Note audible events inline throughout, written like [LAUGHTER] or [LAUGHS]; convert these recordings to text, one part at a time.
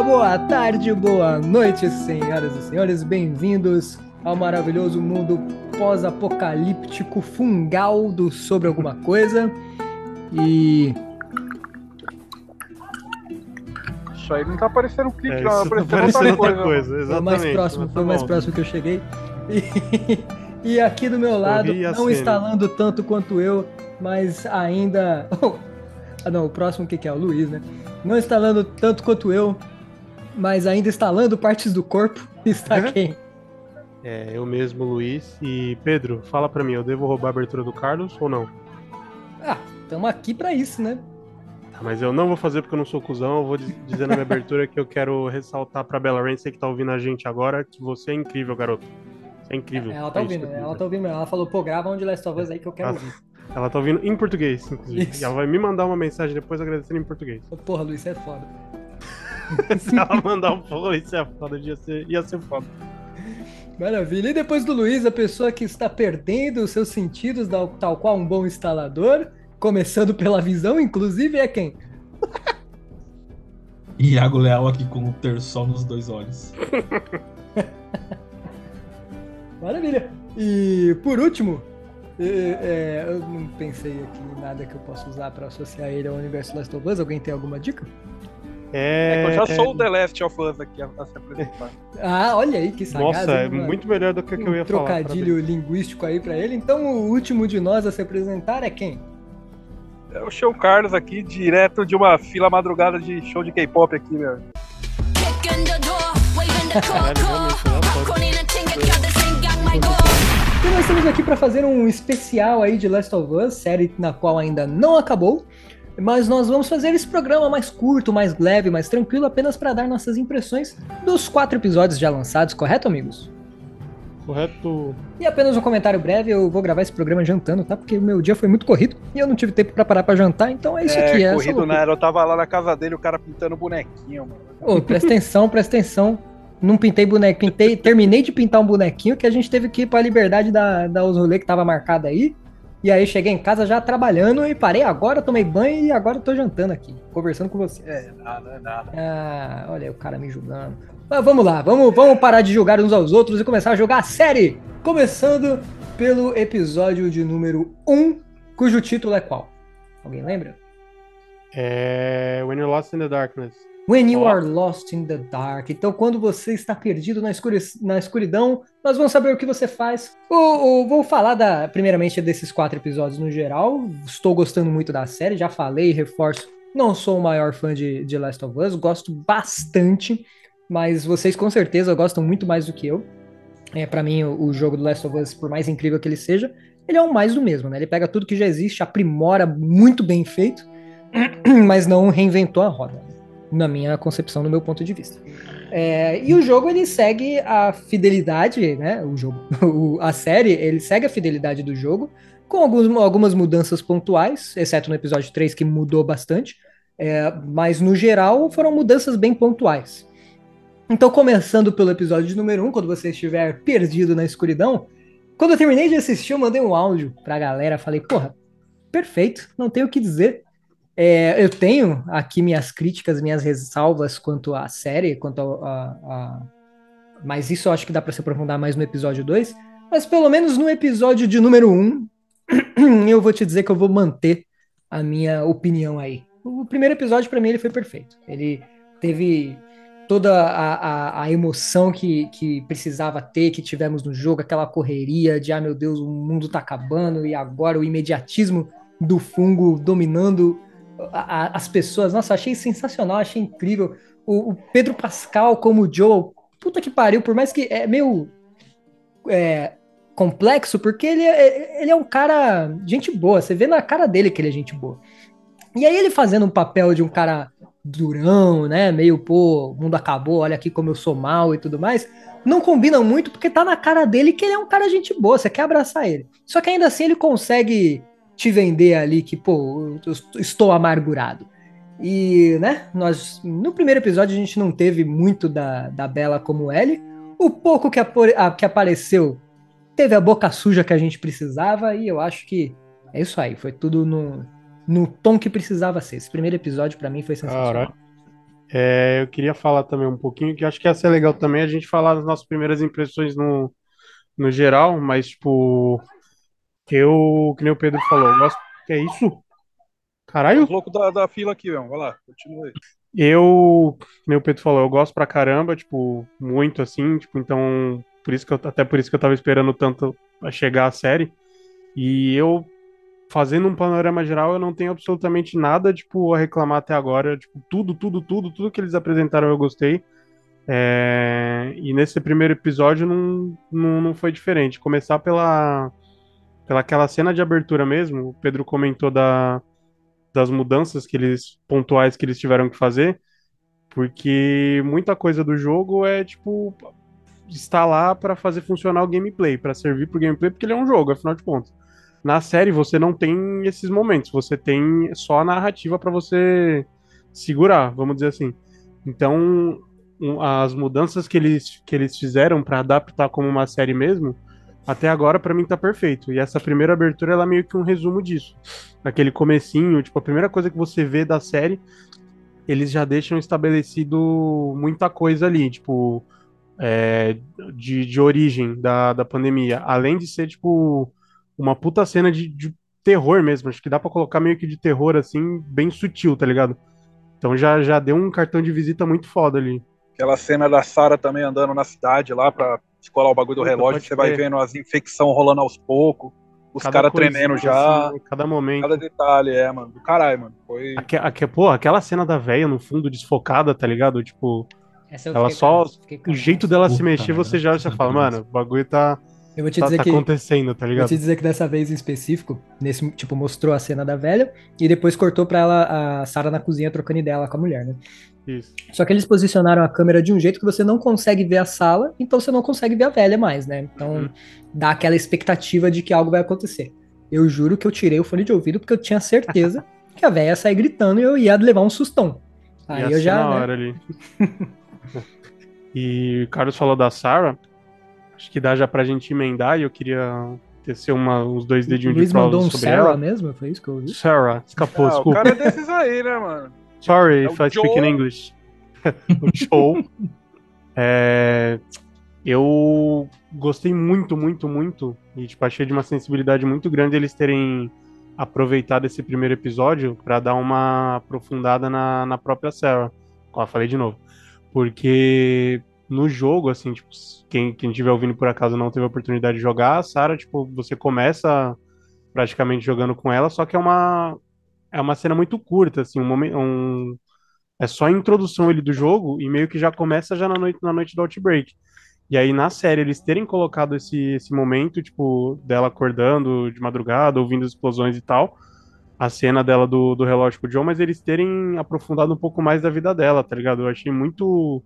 Dia, boa tarde, boa noite, senhoras e senhores. Bem-vindos ao maravilhoso mundo pós-apocalíptico fungal do Sobre Alguma Coisa. E. Isso aí não tá aparecendo um clipe, É, não. isso Tá tá aparecendo parecendo outra coisa. coisa, Foi o mais exatamente. próximo, mas foi o tá mais próximo que eu cheguei. E, [LAUGHS] e aqui do meu lado, não instalando tanto quanto eu, mas ainda. [LAUGHS] ah, não, o próximo que, que é? O Luiz, né? Não instalando tanto quanto eu, mas ainda instalando partes do corpo, [LAUGHS] está quem? É, eu mesmo, Luiz. E Pedro, fala pra mim, eu devo roubar a abertura do Carlos ou não? Ah, estamos aqui pra isso, né? Tá, mas eu não vou fazer porque eu não sou cuzão. Eu vou diz- dizer na minha abertura que eu quero ressaltar pra Bella Rain, você que tá ouvindo a gente agora, que você é incrível, garoto. Você é incrível. Ela tá É ouvindo, ela tá ouvindo. Ela falou, pô, grava onde Last of Us aí que eu quero Ah, ouvir. [LAUGHS] Ela tá ouvindo em português, inclusive. Isso. E ela vai me mandar uma mensagem depois agradecendo em português. Porra, Luiz, você é foda. [LAUGHS] Se ela mandar um pô, isso é foda, ia ser, ia ser foda. Maravilha. E depois do Luiz, a pessoa que está perdendo os seus sentidos, tal, qual um bom instalador, começando pela visão, inclusive, é quem? [LAUGHS] Iago Leal aqui com o terçol nos dois olhos. [LAUGHS] Maravilha. E por último, é, é, eu não pensei aqui em nada que eu possa usar para associar ele ao universo Last of Us. Alguém tem alguma dica? É, É que eu já é- sou o The Last of Us aqui a, a se apresentar. Ah, olha aí que sagaz. Nossa, é mano? muito melhor do que o que eu ia um falar. trocadilho linguístico aí pra ele. Então, o último de nós a se apresentar é quem? É o Show Carlos aqui, direto de uma fila madrugada de show de K-pop aqui, meu. God. E nós estamos aqui para fazer um especial aí de Last of Us, série na qual ainda não acabou. Mas nós vamos fazer esse programa mais curto, mais leve, mais tranquilo, apenas para dar nossas impressões dos quatro episódios já lançados, correto, amigos? Correto. E apenas um comentário breve, eu vou gravar esse programa jantando, tá? Porque o meu dia foi muito corrido e eu não tive tempo para parar para jantar, então é isso aqui. É corrido nada. Eu tava lá na casa dele, o cara pintando bonequinho, mano. Ô, presta atenção, presta atenção. Não pintei boneco, pintei, terminei de pintar um bonequinho que a gente teve que ir pra liberdade da, da os rolê que tava marcado aí. E aí cheguei em casa já trabalhando e parei agora, tomei banho e agora tô jantando aqui, conversando com você. É, nada, é nada. Ah, olha aí o cara me julgando. Mas vamos lá, vamos, vamos parar de julgar uns aos outros e começar a jogar a série. Começando pelo episódio de número 1, cujo título é qual? Alguém lembra? É. When You're Lost in the Darkness. When you are lost in the dark. Então, quando você está perdido na, escuri- na escuridão, nós vamos saber o que você faz. O- o- vou falar da, primeiramente desses quatro episódios no geral. Estou gostando muito da série, já falei, reforço. Não sou o maior fã de, de Last of Us, gosto bastante, mas vocês com certeza gostam muito mais do que eu. É, para mim, o, o jogo do Last of Us, por mais incrível que ele seja, ele é um mais do mesmo, né? Ele pega tudo que já existe, aprimora muito bem feito, [CLEARS THROAT] mas não reinventou a roda na minha concepção, no meu ponto de vista. É, e o jogo ele segue a fidelidade, né? O jogo, [LAUGHS] o- a série ele segue a fidelidade do jogo com alguns, algumas mudanças pontuais, exceto no episódio 3 que mudou bastante, é, mas no geral foram mudanças bem pontuais. Então, começando pelo episódio número 1, quando você estiver perdido na escuridão, quando eu terminei de assistir, eu mandei um áudio pra galera, falei, porra, perfeito, não tenho o que dizer. É, eu tenho aqui minhas críticas, minhas ressalvas quanto à série, quanto a. a- a- Mas isso eu acho que dá pra se aprofundar mais no episódio 2. Mas pelo menos no episódio de número 1, [CLEARS THROAT] eu vou te dizer que eu vou manter a minha opinião aí. O primeiro episódio, pra mim, ele foi perfeito. Ele teve toda a, a, a emoção que, que precisava ter, que tivemos no jogo, aquela correria de, ah, meu Deus, o mundo tá acabando, e agora o imediatismo do fungo dominando a- as pessoas. Nossa, achei sensacional, achei incrível. O, o Pedro Pascal como o Joel, puta que pariu, por mais que é meio é, complexo, porque ele é, ele é um cara gente boa, você vê na cara dele que ele é gente boa. E aí ele fazendo um papel de um cara durão, né, meio, pô, o mundo acabou, olha aqui como eu sou mal e tudo mais, não combina muito porque tá na cara dele que ele é um cara gente boa, você quer abraçar ele. Só que ainda assim ele consegue te vender ali que, pô, eu estou amargurado. E, né, nós, no primeiro episódio a gente não teve muito da, da Bela como Ellie. O pouco que, a- que apareceu teve a boca suja que a gente precisava e eu acho que é isso aí, foi tudo no, no tom que precisava ser. Esse primeiro episódio pra mim foi sensacional. Cara, É, eu queria falar também um pouquinho, que acho que ia ser legal também a gente falar das nossas primeiras impressões no, no geral, mas, tipo, eu, que nem o Pedro falou, eu gosto. Que é isso? Caralho! Os loucos da, da fila aqui, velho. Vai lá, continua aí. Eu, que nem o Pedro falou, eu gosto pra caramba, tipo, muito assim, tipo, então, por isso que eu, até por isso que eu tava esperando tanto a chegar a série. E eu, fazendo um panorama geral, eu não tenho absolutamente nada, tipo, a reclamar até agora. Tipo, tudo, tudo, tudo, tudo que eles apresentaram eu gostei. É, E nesse primeiro episódio não, não, não foi diferente. Começar pela, pela aquela cena de abertura mesmo, o Pedro comentou da, das mudanças que eles, pontuais que eles tiveram que fazer, porque muita coisa do jogo é, tipo, está lá para fazer funcionar o gameplay, para servir pro gameplay, porque ele é um jogo, afinal de contas. Na série você não tem esses momentos, você tem só a narrativa para você segurar, vamos dizer assim. Então, as mudanças que eles, que eles fizeram para adaptar como uma série mesmo, até agora pra mim tá perfeito. E essa primeira abertura ela é meio que um resumo disso. Aquele comecinho, tipo, a primeira coisa que você vê da série, eles já deixam estabelecido muita coisa ali, tipo, é, de, de origem da, da pandemia. Além de ser, tipo, uma puta cena de, de terror mesmo. Acho que dá pra colocar meio que de terror, assim, bem sutil, tá ligado? Então já, já deu um cartão de visita muito foda ali. Aquela cena da Sarah também andando na cidade lá pra descolar o bagulho do relógio, você vai vendo as infecções rolando aos poucos, os caras tremendo já, assim, cada momento. cada detalhe, é, mano. Do caralho, mano. Foi. Aque, aque, pô, aquela cena da véia no fundo desfocada, tá ligado? Tipo, Essa eu ela só. O jeito dela se Puta mexer, merda, você já, já fala, criança. mano, o bagulho tá, Eu vou te tá, dizer tá que acontecendo, tá Vou ligado? te dizer que dessa vez em específico, nesse, tipo, mostrou a cena da velha e depois cortou pra ela, a Sarah na cozinha trocando ideia lá com a mulher, né? Isso. Só que eles posicionaram a câmera de um jeito que você não consegue ver a sala, então você não consegue ver a velha mais, né? Então Uhum. dá aquela expectativa de que algo vai acontecer. Eu juro que eu tirei o fone de ouvido porque eu tinha certeza [LAUGHS] que a velha ia sair gritando e eu ia levar um sustão. Aí Ia eu já. na né? hora ali. [LAUGHS] e o Carlos falou da Sarah. Acho que dá já pra gente emendar e eu queria tecer uma, uns dois O dedinhos Luiz de prova mandou um sobre Sarah ela. mesmo? Foi isso que eu ouvi? Sarah, escapou, Ah, o desculpa. cara é desses aí, né, mano? [LAUGHS] Sorry É if o I speak in English. [LAUGHS] o show. É, eu gostei muito, muito, muito. E tipo, achei de uma sensibilidade muito grande eles terem aproveitado esse primeiro episódio pra dar uma aprofundada na, na própria Sarah. Ó, falei de novo. Porque no jogo, assim, tipo, quem, quem estiver ouvindo por acaso não teve a oportunidade de jogar, a Sarah, tipo, você começa praticamente jogando com ela, só que é uma é uma cena muito curta, assim, um momento, um, é só a introdução ali do jogo e meio que já começa já na noite, na noite do Outbreak. E aí na série eles terem colocado esse, esse momento, tipo, dela acordando de madrugada, ouvindo explosões e tal, a cena dela do, do relógio com o John, mas eles terem aprofundado um pouco mais da vida dela, tá ligado? Eu achei muito,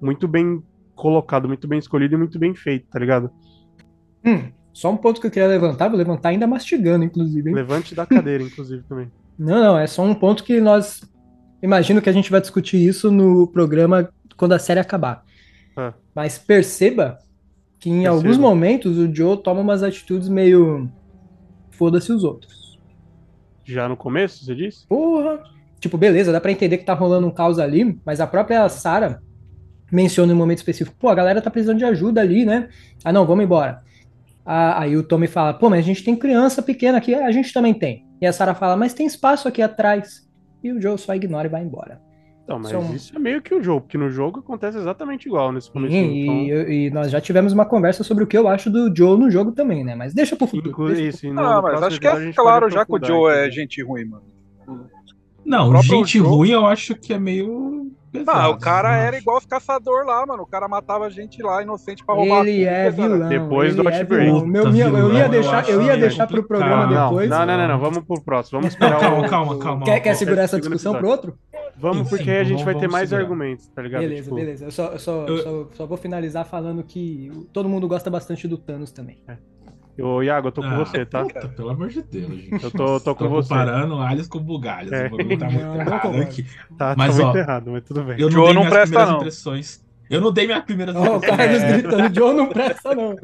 muito bem colocado, muito bem escolhido e muito bem feito, tá ligado? Hum, só um ponto que eu queria levantar, vou levantar ainda mastigando, inclusive. hein? Levante da cadeira, inclusive, também. [LAUGHS] Não, não, é só um ponto que nós. Imagino que a gente vai discutir isso no programa quando a série acabar. Ah. Mas perceba que em Perceba. alguns momentos o Joe toma umas atitudes meio. Foda-se os outros. Já no começo, você disse? Porra! Tipo, beleza, dá pra entender que tá rolando um caos ali, mas a própria Sarah menciona em um momento específico: pô, a galera tá precisando de ajuda ali, né? Ah, não, vamos embora. Ah, aí o Tommy fala: pô, mas a gente tem criança pequena aqui, a gente também tem. E a Sarah fala: mas tem espaço aqui atrás. E o Joe só ignora e vai embora. Então, mas São- isso é meio que o jogo, porque no jogo acontece exatamente igual nesse começo. Sim, e, e nós já tivemos uma conversa sobre o que eu acho do Joe no jogo também, né? Mas deixa pro futuro. Inclui deixa pro isso. e no- Ah, mas acho que é claro já que o Joe é gente ruim, mano. Não, gente jogo- ruim eu acho que é meio. Ah, o cara era igual os caçadores lá, mano. O cara matava gente lá, inocente pra roubar Ele é cara. vilão. Depois ele do é Outbreak. vilão. Meu, eu ia deixar, eu ia deixar pro programa depois. não, não, não, não, vamos pro próximo. Vamos esperar calma, o- calma, calma. Quer, segurar essa discussão pro outro? Vamos, Sim, porque a gente vai ter mais segurar. argumentos, tá ligado? Beleza, Tipo, beleza. Eu, só, eu só, Eu- só, só vou finalizar falando que todo mundo gosta bastante do Thanos também. Ô, Iago, eu tô com Ah, você, tá? puta, pelo amor de Deus, gente. Eu tô- tô com você. comparando alhos com bugalhos. É. O bagulho tá muito Não, não errado concordo. aqui. Tá, Mas, tá muito ó, errado, mas tudo bem. Eu não Joe dei não presta, não. impressões. Eu não dei minhas primeiras Ó, o impressões. Carlos [LAUGHS] gritando, Joe não presta não.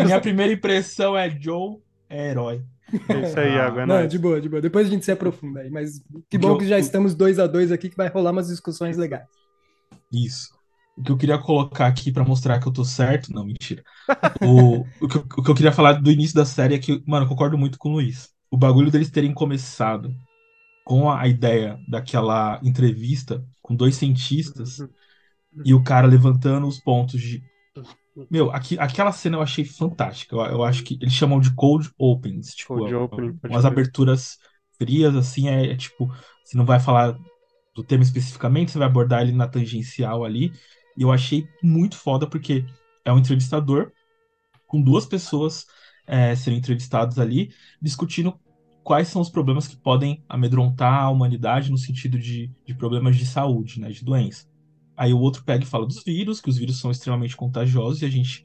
A minha primeira impressão é Joe é herói. É isso aí, Iago. É Não, nóis. de boa, de boa. Depois a gente se aprofunda aí. Mas que O bom que que já o- estamos dois a dois aqui, que vai rolar umas discussões legais. Isso. O que eu queria colocar aqui pra mostrar que eu tô certo, não, mentira. [LAUGHS] O, o, que, eu- o que eu queria falar do início da série é que, mano, eu concordo muito com o Luiz. O bagulho deles terem começado com a ideia daquela entrevista com dois cientistas e o cara levantando os pontos de. Meu, aqui, aquela cena eu achei fantástica. Eu, eu acho que eles chamam de cold opens. Tipo, Cold opening, pode umas aberturas frias, assim, é, é tipo, você não vai falar do tema especificamente, você vai abordar ele na tangencial ali. E eu achei muito foda, porque é um entrevistador com duas pessoas é, sendo entrevistadas ali, discutindo quais são os problemas que podem amedrontar a humanidade no sentido de, de problemas de saúde, né, de doença. Aí o outro pega e fala dos vírus, que os vírus são extremamente contagiosos, e a gente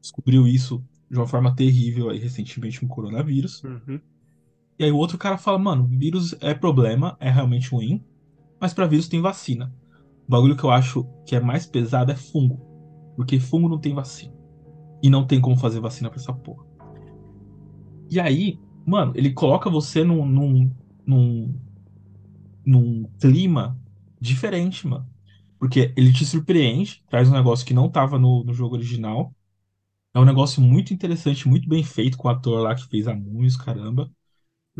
descobriu isso de uma forma terrível aí recentemente com o coronavírus. Uhum. E aí o outro cara fala, mano, vírus é problema, é realmente ruim, mas pra vírus tem vacina. O bagulho que eu acho que é mais pesado é fungo. Porque fungo não tem vacina. E não tem como fazer vacina pra essa porra. E aí, mano, ele coloca você num, num, num, num clima diferente, mano. Porque ele te surpreende, traz um negócio que não tava no, no jogo original. É um negócio muito interessante, muito bem feito com o ator lá que fez a Moons, caramba.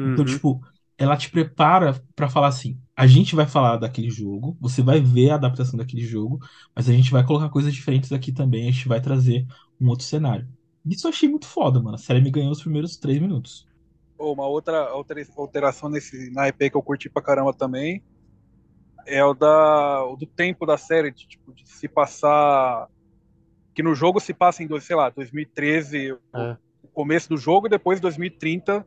Então, Uhum. tipo, ela te prepara pra falar assim: a gente vai falar daquele jogo, você vai ver a adaptação daquele jogo, mas a gente vai colocar coisas diferentes aqui também, a gente vai trazer um outro cenário. Isso eu achei muito foda, mano. A série me ganhou os primeiros três minutos. Pô, uma outra altera- alteração nesse, na EP que eu curti pra caramba também é o, da, o do tempo da série, de, tipo, de se passar. Que no jogo se passa em, dois- sei lá, 2013, o- É. o começo do jogo, e depois 2030,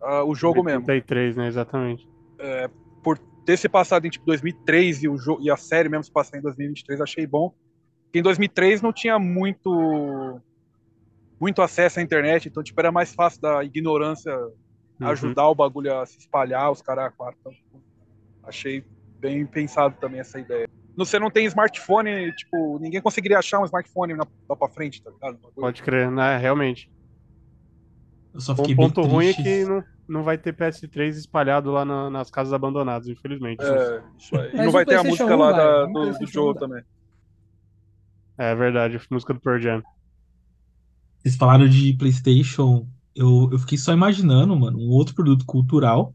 ah, o jogo mesmo. 33, né? Exatamente. Por ter se passado em tipo 2003 e, o e a série mesmo se passar em 2023, achei bom. Porque em 2003 não tinha muito muito acesso à internet, então tipo, era mais fácil da ignorância Uhum. ajudar o bagulho a se espalhar, os caras a quatro. Então, tipo, achei bem pensado também essa ideia. Você não tem smartphone, tipo, ninguém conseguiria achar um smartphone na, lá pra frente, tá ligado? Pode crer, né? Realmente. Eu só Um fiquei bem ponto ruim é que não, não vai ter PS3 espalhado lá na- nas casas abandonadas, infelizmente. É, isso aí. E Mas não vai ter a música 1 lá vai, da- o do, do PlayStation Joe 1 vai. também. É verdade, música do Pearl Jam. Vocês falaram de PlayStation, eu, eu fiquei só imaginando, mano, um outro produto cultural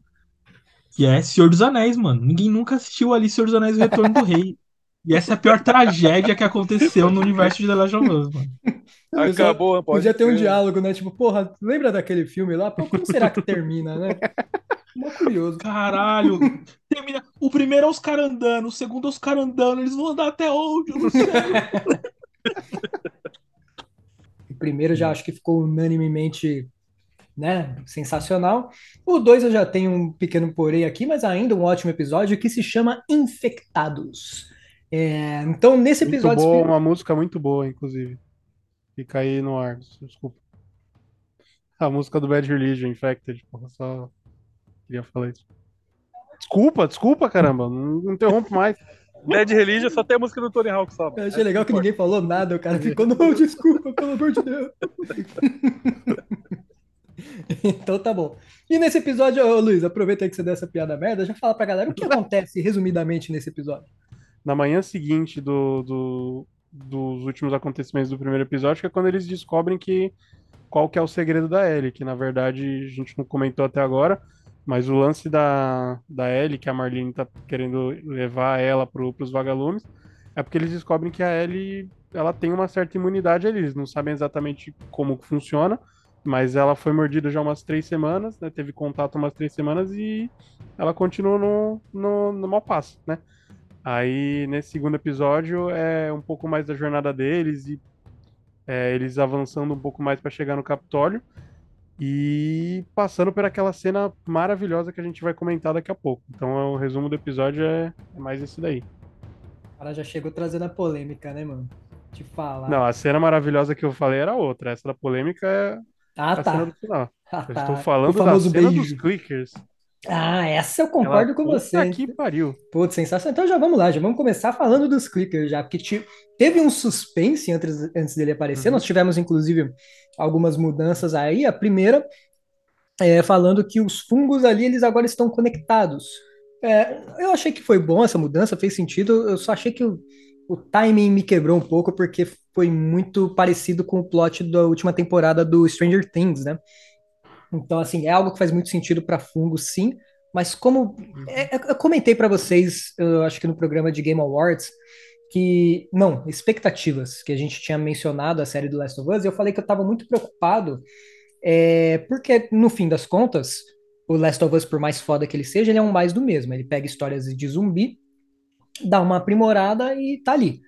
que é Senhor dos Anéis, mano. Ninguém nunca assistiu ali Senhor dos Anéis e o Retorno do Rei. E essa é a pior tragédia que aconteceu no universo de The Last of Us, mano. Acabou, pode Podia ter um diálogo, né? Tipo, porra, lembra daquele filme lá? Pô, como será que termina, né? Mó curioso. Caralho. Termina. O primeiro é os caras andando, o segundo é os caras andando. Eles vão andar até onde? Eu não sei. [LAUGHS] O primeiro já acho que ficou unanimemente, né, sensacional. O dois eu já tenho um pequeno porém aqui, mas ainda um ótimo episódio que se chama Infectados. É, então, nesse Muito episódio. boa, uma música muito boa, inclusive. Fica aí no ar, desculpa. A música do Bad Religion, Infected, porra, só queria falar isso. Desculpa, desculpa, caramba, não, não interrompo mais. Bad Religion só tem a música do Tony Hawk, só. Eu achei legal que ninguém falou nada, o cara ficou, não, desculpa, pelo amor de Deus. [LAUGHS] Então tá bom. E nesse episódio, ô Luiz, aproveita aí que você deu essa piada merda, já fala pra galera o que [LAUGHS] acontece resumidamente nesse episódio. Na manhã seguinte do, do- dos últimos acontecimentos do primeiro episódio, que é quando eles descobrem que qual que é o segredo da Ellie, que na verdade a gente não comentou até agora, mas o lance da, da Ellie, que a Marlene tá querendo levar ela pro, pros vagalumes, é porque eles descobrem que a Ellie ela tem uma certa imunidade ali, eles não sabem exatamente como funciona, mas ela foi mordida já umas três semanas, né? Teve contato umas três semanas e ela continua no, no, no mau passo, né? Aí, nesse segundo episódio, é um pouco mais da jornada deles e é, eles avançando um pouco mais para chegar no Capitólio e passando por aquela cena maravilhosa que a gente vai comentar daqui a pouco. Então, o resumo do episódio é, é mais esse daí. O cara já chegou trazendo a polêmica, né, mano? Te falar. Não, a cena maravilhosa que eu falei era outra. Essa da polêmica é ah, a cena tá. do final. Ah, [LAUGHS] Eu tá. estou falando da cena beijo. dos clickers. Ah, essa eu concordo Ela, com puta você. que pariu. Putz, sensacional. Então já vamos lá, já vamos começar falando dos clickers já, porque ti- teve um suspense antes, antes dele aparecer. Uhum. Nós tivemos, inclusive, algumas mudanças aí. A primeira é, falando que os fungos ali eles agora estão conectados. É, eu achei que foi bom essa mudança, fez sentido. Eu só achei que o, o timing me quebrou um pouco porque foi muito parecido com o plot da última temporada do Stranger Things, né? Então, assim, é algo que faz muito sentido para fungos, sim. Mas como é, eu comentei para vocês, eu acho que no programa de Game Awards, que não, expectativas que a gente tinha mencionado a série do Last of Us, eu falei que eu estava muito preocupado, é, porque no fim das contas, o Last of Us, por mais foda que ele seja, ele é um mais do mesmo. Ele pega histórias de zumbi, dá uma aprimorada e tá ali.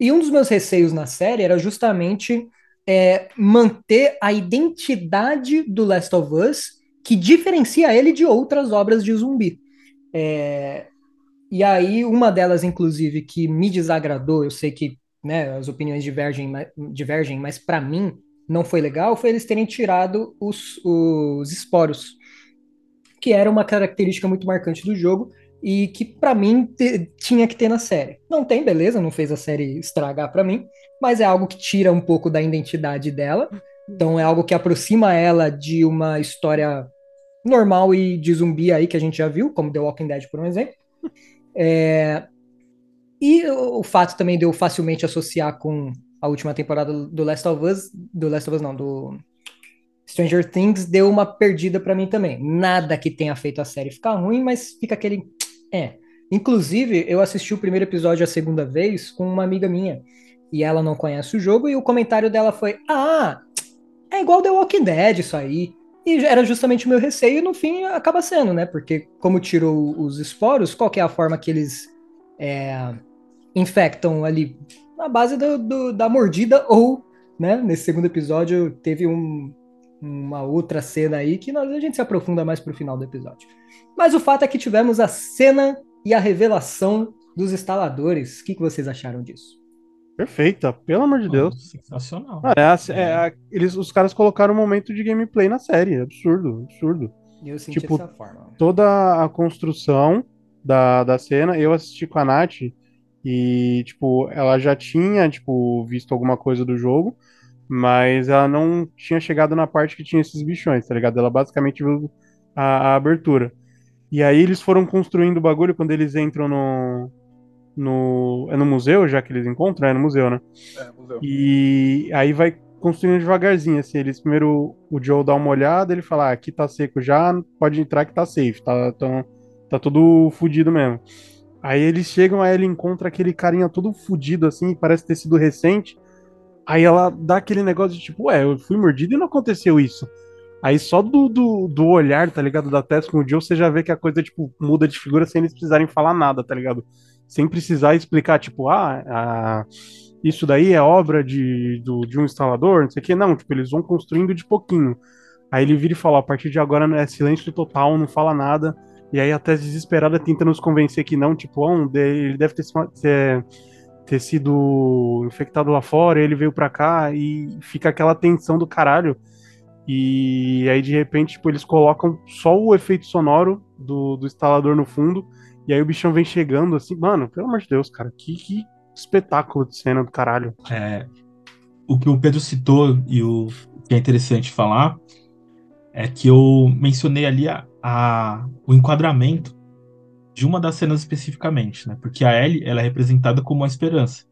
E um dos meus receios na série era justamente é, manter a identidade do Last of Us que diferencia ele de outras obras de zumbi. É, e aí, uma delas, inclusive, que me desagradou, eu sei que né, as opiniões divergem, divergem mas para mim não foi legal, foi eles terem tirado os, os esporos, que era uma característica muito marcante do jogo e que para mim tinha que ter na série. Não tem, beleza, não fez a série estragar para mim, mas é algo que tira um pouco da identidade dela. Então é algo que aproxima ela de uma história normal e de zumbi aí que a gente já viu, como The Walking Dead, por um exemplo. É, E o fato também de eu facilmente associar com a última temporada do Last of Us, do Last of Us não, do Stranger Things, deu uma perdida pra mim também. Nada que tenha feito a série ficar ruim, mas fica aquele é. Inclusive, eu assisti o primeiro episódio a segunda vez com uma amiga minha, e ela não conhece o jogo, e o comentário dela foi: "Ah, é igual The Walking Dead isso aí". E era justamente o meu receio, e no fim acaba sendo, né? Porque como tirou os esporos, qual é a forma que eles é, infectam ali? Na base do- do- da mordida, ou, né? Nesse segundo episódio teve um- uma outra cena aí que nós, a gente se aprofunda mais pro final do episódio. Mas o fato é que tivemos a cena e a revelação dos instaladores. O que, que vocês acharam disso? Perfeita, pelo amor de Deus. sensacional. Ah, é a- é a- eles, os caras colocaram um momento de gameplay na série. Absurdo, absurdo. Eu senti Tipo, dessa forma. Toda a construção da, da cena, eu assisti com a Nath e, tipo, ela já tinha, tipo, visto alguma coisa do jogo, mas ela não tinha chegado na parte que tinha esses bichões, tá ligado? Ela basicamente viu a, a abertura. E aí eles foram construindo o bagulho quando eles entram no, no. É no museu, já que eles encontram? É no museu, né? É, museu. E aí vai construindo devagarzinho, assim. Eles primeiro o Joe dá uma olhada, ele fala: ah, aqui tá seco já, pode entrar que tá safe, tá, tá, tá tudo fudido mesmo. Aí eles chegam, aí ele encontra aquele carinha todo fudido, assim, parece ter sido recente. Aí ela dá aquele negócio de tipo, ué, eu fui mordido e não aconteceu isso. Aí só do, do, do olhar, tá ligado, da Tess com o Joe, você já vê que a coisa, tipo, muda de figura sem eles precisarem falar nada, tá ligado? Sem precisar explicar, tipo, ah, isso daí é obra de, do, de um instalador, não sei o que. Não, tipo, eles vão construindo de pouquinho. Aí ele vira e fala, a partir de agora é silêncio total, não fala nada. E aí a Tess desesperada tenta nos convencer que não, tipo, ah, ele deve ter, ter, ter sido infectado lá fora, ele veio pra cá e fica aquela tensão do caralho. E aí, de repente, tipo, eles colocam só o efeito sonoro do, do instalador no fundo. E aí o bichão vem chegando assim. Mano, pelo amor de Deus, cara. Que, que espetáculo de cena do caralho. É, o que o Pedro citou e o que é interessante falar é que eu mencionei ali a, a- o enquadramento de uma das cenas especificamente, né? Porque a Ellie, ela é representada como uma esperança.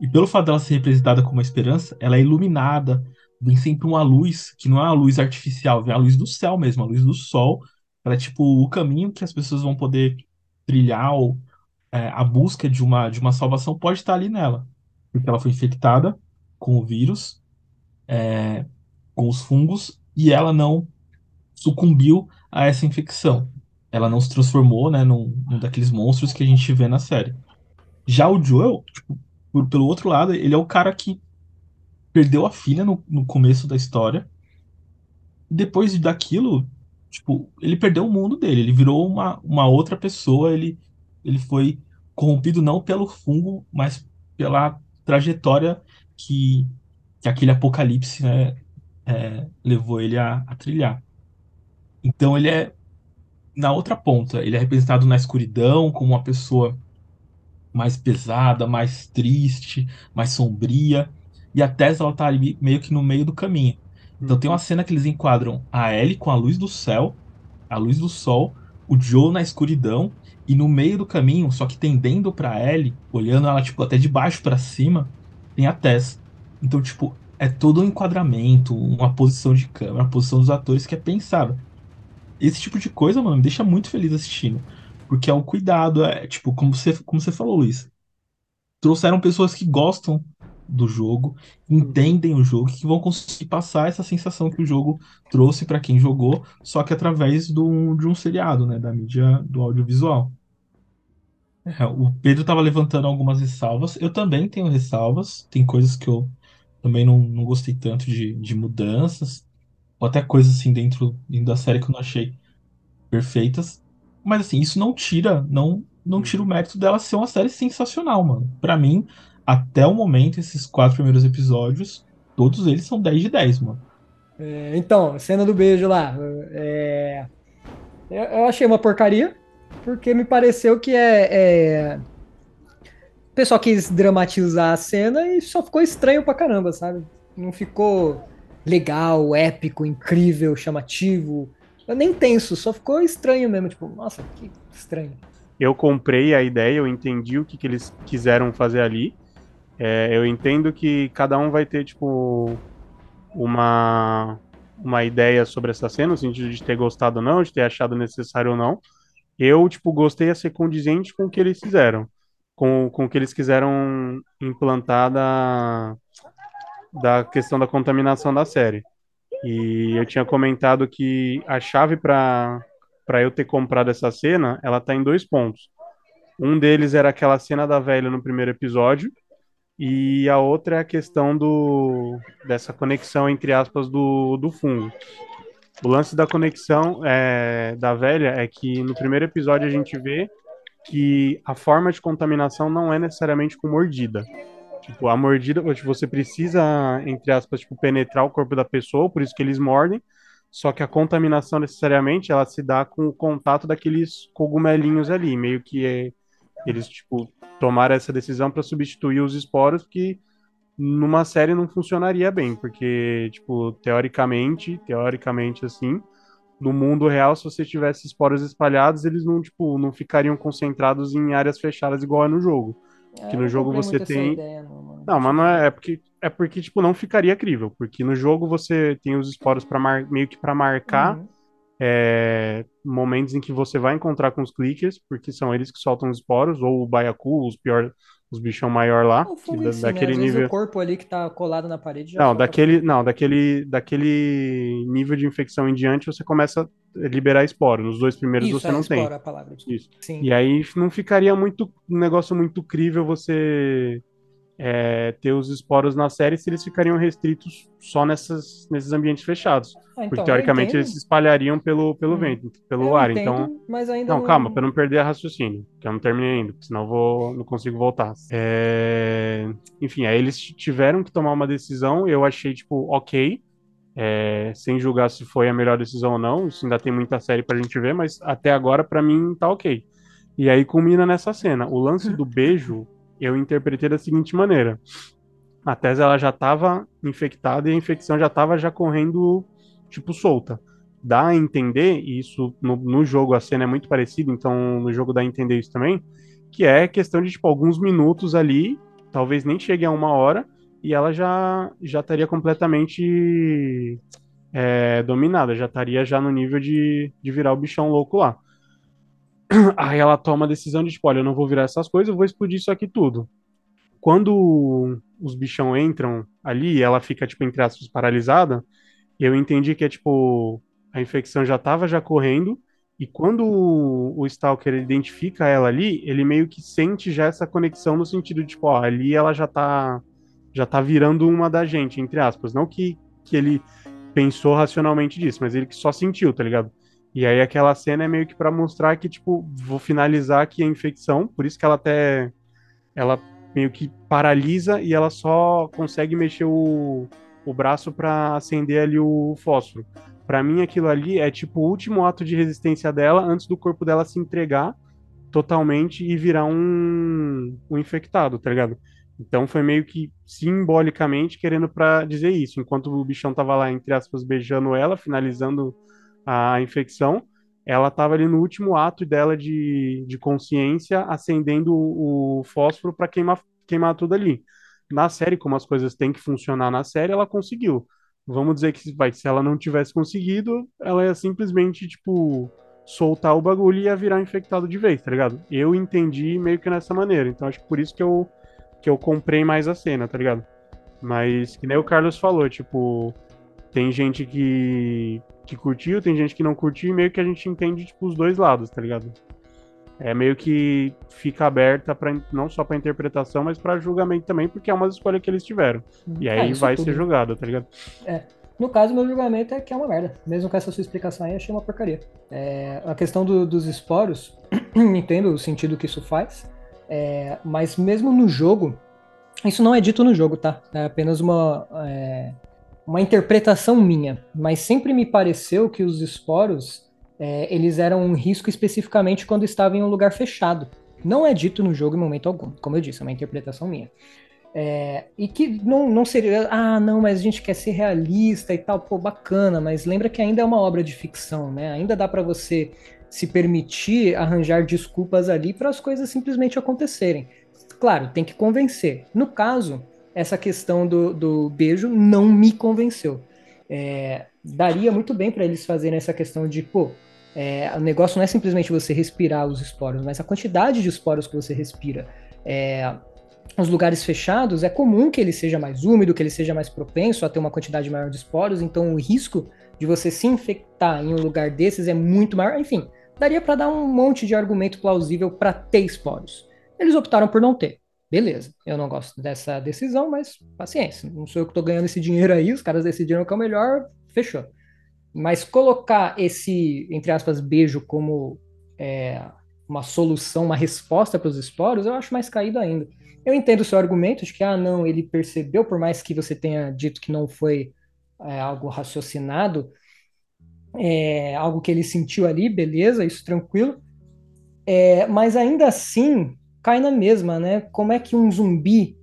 E pelo fato dela ser representada como uma esperança, ela é iluminada, vem sempre uma luz, que não é uma luz artificial, vem a luz do céu mesmo, a luz do sol, para tipo o caminho que as pessoas vão poder trilhar ou é, a busca de uma de uma salvação pode estar ali nela, porque ela foi infectada com o vírus, é, com os fungos e ela não sucumbiu a essa infecção. Ela não se transformou, né, num, num daqueles monstros que a gente vê na série. Já o Joel, tipo, por- pelo outro lado, ele é o cara que perdeu a filha no, no começo da história. Depois daquilo, tipo, ele perdeu o mundo dele, ele virou uma, uma outra pessoa, ele, ele foi corrompido não pelo fungo, mas pela trajetória que, que aquele apocalipse, né, é, levou ele a, a trilhar. Então ele é na outra ponta, ele é representado na escuridão como uma pessoa mais pesada, mais triste, mais sombria. E a Tess ela tá ali meio que no meio do caminho. Então tem uma cena que eles enquadram a Ellie com a luz do céu, a luz do sol, o Joe na escuridão, e no meio do caminho, só que tendendo pra Ellie, olhando ela, tipo, até de baixo pra cima, tem a Tess. Então, tipo, é todo um enquadramento, uma posição de câmera, uma posição dos atores que é pensada. Esse tipo de coisa, mano, me deixa muito feliz assistindo. Porque é o cuidado, é, tipo, como você, como você falou, Luiz. Trouxeram pessoas que gostam do jogo, entendem o jogo, que vão conseguir passar essa sensação que o jogo trouxe pra quem jogou, só que através do, de um seriado, né, da mídia do audiovisual. É, o Pedro estava levantando algumas ressalvas. Eu também tenho ressalvas. Tem coisas que eu também não, não gostei tanto de, de mudanças, ou até coisas assim dentro, dentro da série que eu não achei perfeitas. Mas assim, isso não tira, não, não tira o mérito dela ser uma série sensacional, mano. Pra mim, até o momento, esses quatro primeiros episódios, todos eles são 10 de 10, mano. É, então, cena do beijo lá. é, eu, eu achei uma porcaria, porque me pareceu que é, é- O pessoal quis dramatizar a cena e só ficou estranho pra caramba, sabe? Não ficou legal, épico, incrível, chamativo. Nem tenso, só ficou estranho mesmo. Tipo, nossa, que estranho. Eu comprei a ideia, eu entendi o que, que eles quiseram fazer ali. É, eu entendo que cada um vai ter, tipo, uma, uma ideia sobre essa cena, no sentido de ter gostado ou não, de ter achado necessário ou não. Eu, tipo, gostei a ser condizente com o que eles fizeram, com, com o que eles quiseram implantar da, da questão da contaminação da série. E eu tinha comentado que a chave para para eu ter comprado essa cena, ela tá em dois pontos. Um deles era aquela cena da velha no primeiro episódio, e a outra é a questão do dessa conexão entre aspas do, do fungo. O lance da conexão é, da velha é que no primeiro episódio a gente vê que a forma de contaminação não é necessariamente com mordida. Tipo, a mordida, tipo, você precisa, entre aspas, tipo, penetrar o corpo da pessoa, por isso que eles mordem. Só que a contaminação necessariamente ela se dá com o contato daqueles cogumelinhos ali, meio que é, eles tipo tomaram essa decisão para substituir os esporos, que numa série não funcionaria bem, porque tipo teoricamente, teoricamente assim, no mundo real, se você tivesse esporos espalhados, eles não tipo não ficariam concentrados em áreas fechadas igual é no jogo. É, Que no jogo você tem- ideia, não, mas não é, é porque é porque tipo não ficaria crível, porque no jogo você tem os esporos para meio que para marcar Uhum. é, momentos em que você vai encontrar com os clickers, porque são eles que soltam os esporos, ou o baiacu, os pior, os bichão maior lá, O que da- né? daquele nível. o corpo ali que tá colado na parede Não, daquele, não, daquele, daquele nível de infecção em diante você começa a liberar esporo. Nos dois primeiros Isso, você é, não tem. espora a palavra. Isso. Sim. E aí não ficaria muito um negócio muito crível você é, ter os esporos na série se eles ficariam restritos só nessas, nesses ambientes fechados. Ah, então, Porque teoricamente eles se espalhariam pelo, pelo Hum. vento, pelo Eu ar. entendo, Então, mas ainda não, calma, para não perder a raciocínio, que eu não terminei ainda, porque senão eu vou, não consigo voltar. É, Enfim, aí eles tiveram que tomar uma decisão, eu achei, tipo, ok, é, sem julgar se foi a melhor decisão ou não, isso ainda tem muita série pra gente ver, mas até agora, pra mim, tá ok. E aí culmina nessa cena. O lance do beijo, [LAUGHS] eu interpretei da seguinte maneira. A Tess, ela já tava infectada e a infecção já tava já correndo, tipo, solta dá a entender, e isso no, no jogo a cena é muito parecida, então no jogo dá a entender isso também, que é questão de tipo alguns minutos ali, talvez nem chegue a uma hora, e ela já já estaria completamente é, dominada, já estaria já no nível de, de virar o bichão louco lá. [CLEARS THROAT] Aí ela toma a decisão de tipo, olha, eu não vou virar essas coisas, eu vou explodir isso aqui tudo. Quando os bichão entram ali, ela fica tipo entre aspas paralisada, eu entendi que é tipo a infecção já estava já correndo e quando o, o Stalker identifica ela ali, ele meio que sente já essa conexão no sentido de tipo, ó, ali ela já tá já tá virando uma da gente, entre aspas, não que que ele pensou racionalmente disso, mas ele que só sentiu, tá ligado? E aí aquela cena é meio que para mostrar que tipo, vou finalizar aqui a infecção, por isso que ela até ela meio que paralisa e ela só consegue mexer o, o braço para acender ali o fósforo. Para mim, aquilo ali é tipo o último ato de resistência dela antes do corpo dela se entregar totalmente e virar um, um infectado, tá ligado? Então foi meio que simbolicamente querendo pra dizer isso. Enquanto o bichão tava lá, entre aspas, beijando ela, finalizando a infecção, ela tava ali no último ato dela de, de consciência, acendendo o, o fósforo para queimar, queimar tudo ali. Na série, como as coisas têm que funcionar na série, ela conseguiu. Vamos dizer que vai, se ela não tivesse conseguido, ela ia simplesmente, tipo, soltar o bagulho e ia virar infectado de vez, tá ligado? Eu entendi meio que nessa maneira. Então acho que por isso que eu, que eu comprei mais a cena, tá ligado? Mas, que nem o Carlos falou, tipo, tem gente que, que curtiu, tem gente que não curtiu, e meio que a gente entende, tipo, os dois lados, tá ligado? É meio que fica aberta para não só pra interpretação, mas pra julgamento também, porque é uma escolha que eles tiveram. E aí É, vai tudo. ser julgado, tá ligado? No caso, meu julgamento é que é uma merda. Mesmo com essa sua explicação aí, achei uma porcaria. É, a questão do- dos esporos, [CLEARS THROAT] entendo o sentido que isso faz, é, mas mesmo no jogo, isso não é dito no jogo, tá? É apenas uma, é, uma interpretação minha. Mas sempre me pareceu que os esporos, é, eles eram um risco especificamente quando estavam em um lugar fechado. Não é dito no jogo em momento algum, como eu disse, é uma interpretação minha. É, e que não, não seria, ah, não, mas a gente quer ser realista e tal, pô, bacana, mas lembra que ainda é uma obra de ficção, né? Ainda dá pra você se permitir arranjar desculpas ali para as coisas simplesmente acontecerem. Claro, tem que convencer. No caso, essa questão do, do beijo não me convenceu. É, daria muito bem para eles fazerem essa questão de, pô, é, o negócio não é simplesmente você respirar os esporos, mas a quantidade de esporos que você respira. É, os lugares fechados, é comum que ele seja mais úmido, que ele seja mais propenso a ter uma quantidade maior de esporos, então o risco de você se infectar em um lugar desses é muito maior. Enfim, daria para dar um monte de argumento plausível para ter esporos. Eles optaram por não ter. Beleza, eu não gosto dessa decisão, mas paciência. Não sou eu que estou ganhando esse dinheiro aí, os caras decidiram que é o melhor, fechou. Mas colocar esse, entre aspas, beijo como é, uma solução, uma resposta para os esporos, eu acho mais caído ainda. Eu entendo o seu argumento de que, ah, não, ele percebeu, por mais que você tenha dito que não foi é, algo raciocinado, é, algo que ele sentiu ali, beleza, isso tranquilo. É, mas ainda assim, cai na mesma, né? Como é que um zumbi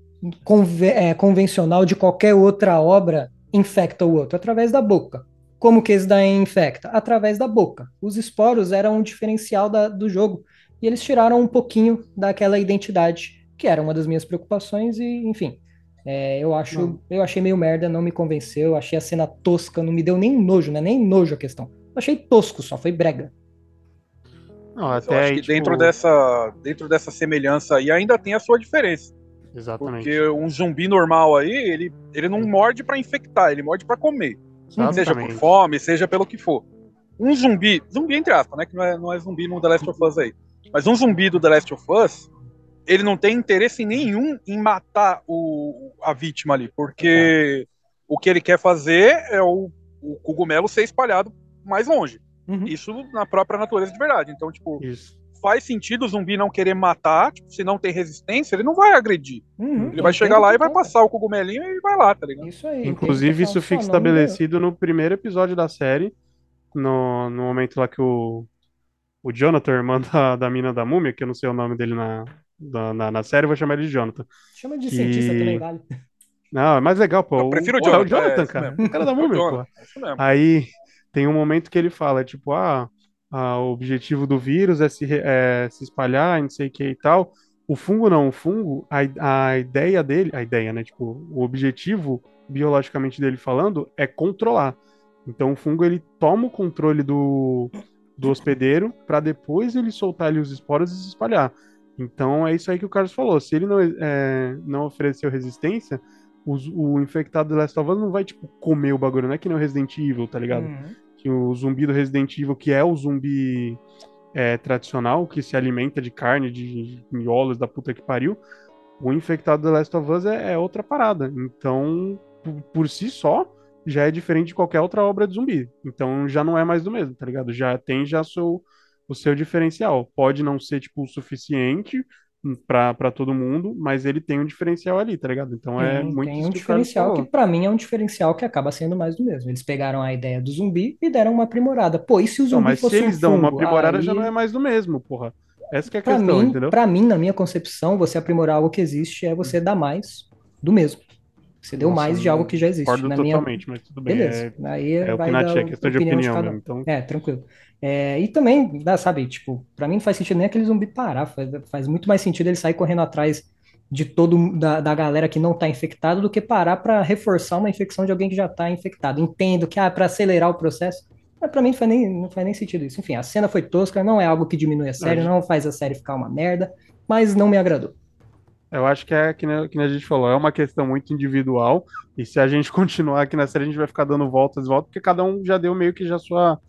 é, convencional de qualquer outra obra infecta o outro? Através da boca. Como que esse daí infecta? Através da boca. Os esporos eram um diferencial da- do jogo. E eles tiraram um pouquinho daquela identidade, que era uma das minhas preocupações, e enfim. é, eu acho, Não. eu achei meio merda, não me convenceu, achei a cena tosca, não me deu nem nojo, né? Nem nojo a questão. Achei tosco só, foi brega. Não, até eu acho aí, que tipo, dentro, dessa, dentro dessa semelhança aí ainda tem a sua diferença. Exatamente. Porque um zumbi normal aí, ele, ele não morde pra infectar, ele morde pra comer. Seja por Exatamente. fome, seja pelo que for. Um zumbi, zumbi entre aspas, né? Que não é, não é zumbi no The Last of Us aí. Mas um zumbi do The Last of Us, ele não tem interesse nenhum em matar o, a vítima ali. Porque o que ele quer fazer é o, o cogumelo ser espalhado mais longe. Uhum. Isso na própria natureza de verdade. Então, tipo, Isso. faz sentido o zumbi não querer matar, tipo, se não tem resistência, ele não vai agredir. Uhum, Ele vai chegar lá e vai passar o cogumelinho e vai lá, tá ligado? Isso aí. Inclusive, isso fica deu. estabelecido no primeiro episódio da série, no, no momento lá que o, o Jonathan, irmão da, da mina da múmia, que eu não sei o nome dele na, da- na, na série, eu vou chamar ele de Jonathan. Chama de Que- cientista também, vale. Não, é mais legal, pô. Eu prefiro o é Jonathan, o Jonathan, é, cara. mesmo. O cara da É [LAUGHS] o múmia, pô. É isso mesmo. Aí tem um momento que ele fala, tipo, ah, ah, o objetivo do vírus é se, é se espalhar, não sei o que e tal. O fungo não, o fungo, a, a ideia dele, a ideia, né? Tipo, o objetivo, biologicamente dele falando, é controlar. Então o fungo ele toma o controle do, do hospedeiro para depois ele soltar ali os esporos e se espalhar. Então é isso aí que o Carlos falou. Se ele não, é, não ofereceu resistência, os- o infectado do Last of Us não vai, tipo, comer o bagulho. Não é que nem o Resident Evil, tá ligado? Uhum. que o zumbi do Resident Evil, que é o zumbi é, tradicional, que se alimenta de carne, de miolos da puta que pariu, o infectado do Last of Us é, é outra parada. Então, por, por si só, já é diferente de qualquer outra obra de zumbi. Então, já não é mais do mesmo, tá ligado? Já tem já seu, o seu diferencial. Pode não ser, tipo, o suficiente pra todo mundo, mas ele tem um diferencial ali, tá ligado? Então, é Tem- muito tem um o diferencial que pra mim é um diferencial que acaba sendo mais do mesmo. Eles pegaram a ideia do zumbi e deram uma aprimorada. Pô, e se o Não, zumbi mas se fosse um eles dão uma fungo? aprimorada, já Aí- não é mais do mesmo, porra. Essa que é a Pra questão, mim, entendeu? pra mim, na minha concepção, você aprimorar algo que existe é você dar mais do mesmo. Você deu Nossa, mais de algo que já existe. Concordo Na minha, totalmente, mas tudo bem. Beleza. É, Aí é o vai que Nath é questão de opinião cada um. mesmo. Então, É, tranquilo. É, e também, sabe, tipo, pra mim não faz sentido nem aquele zumbi parar. Faz, faz muito mais sentido ele sair correndo atrás de todo da, da galera que não tá infectado do que parar pra reforçar uma infecção de alguém que já tá infectado. Entendo que, ah, pra acelerar o processo. Mas pra mim não faz, nem, não faz nem sentido isso. Enfim, a cena foi tosca, não é algo que diminui a série, não faz a série ficar uma merda, mas não me agradou. eu acho que é que nem, que nem a gente falou, é uma questão muito individual. E se a gente [LAUGHS] continuar aqui na série, a gente vai ficar dando voltas e voltas, porque cada um já deu meio que já sua,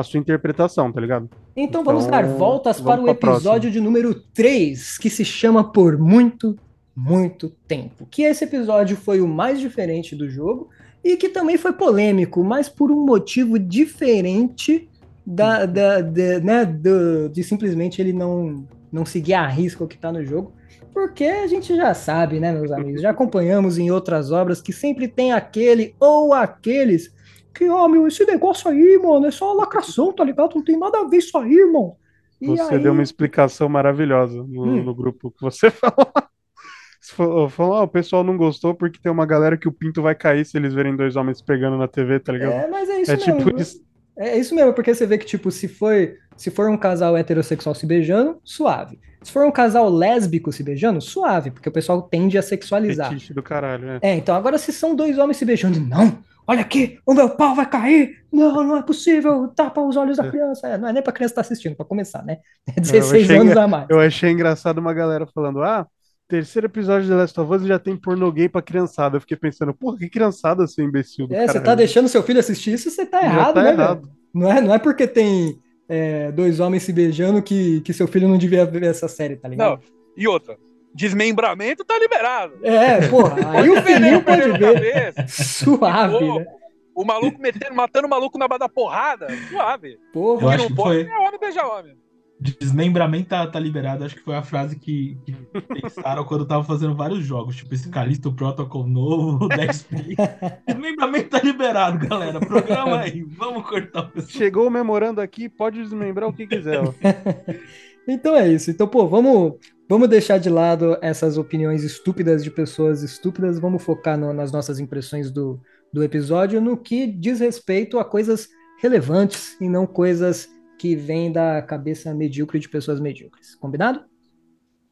a sua interpretação, tá ligado? Então vamos Então, dar voltas vamos para o episódio de número 3, que se chama Por Muito, Muito Tempo. Que esse episódio foi o mais diferente do jogo e que também foi polêmico, mas por um motivo diferente da, da, da- né, do- de simplesmente ele não, não seguir a risca o que tá no jogo. Porque a gente já sabe, né, meus amigos? Já acompanhamos em outras obras que sempre tem aquele ou aqueles que, ó, meu, esse negócio aí, mano, é só lacração, tá ligado? Não tem nada a ver isso aí, irmão. E Você aí, deu uma explicação maravilhosa no, Hum. no grupo que você [LAUGHS] falou. Falou, ah, o pessoal não gostou porque tem uma galera que o pinto vai cair se eles verem dois homens pegando na TV, tá ligado? É, mas é isso É mesmo. tipo isso. É isso mesmo, porque você vê que, tipo, se for, se for um casal heterossexual se beijando, suave. Se for um casal lésbico se beijando, suave, porque o pessoal tende a sexualizar. Fetiche do caralho, né? É, então agora se são dois homens se beijando, não, olha aqui, o meu pau vai cair, não, não é possível, tapa os olhos da É. criança. É, não é nem pra criança estar assistindo, pra começar, né? [LAUGHS] É eu 16 achei anos engra- a mais. Eu achei engraçado uma galera falando, ah, terceiro episódio de The Last of Us já tem pornô gay pra criançada. Eu fiquei pensando, porra, que criançada, seu imbecil do É, você tá deixando seu filho assistir isso, você tá errado, tá né, velho? errado. Não é, não é porque tem é, dois homens se beijando que, que seu filho não devia ver essa série, tá ligado? Não, e outra. Desmembramento tá liberado. É, porra, aí o Pode né, pode perdendo ver. Suave, Pô, né? O maluco metendo, matando o maluco na base da porrada. Suave. Porra. Eu O que acho não que pode foi- é homem beijar homem. Desmembramento tá, tá liberado, acho que foi a frase que, que pensaram quando tava fazendo vários jogos, tipo esse Callisto Protocol novo, 10 [LAUGHS] Desmembramento tá liberado, galera. Programa aí, vamos cortar o pessoal. Chegou o memorando aqui, pode desmembrar o que quiser. ó. [LAUGHS] Então é isso. Então, pô, vamos, vamos deixar de lado essas opiniões estúpidas de pessoas estúpidas, vamos focar no- nas nossas impressões do, do episódio, no que diz respeito a coisas relevantes e não coisas que vêm da cabeça medíocre de pessoas medíocres. Combinado?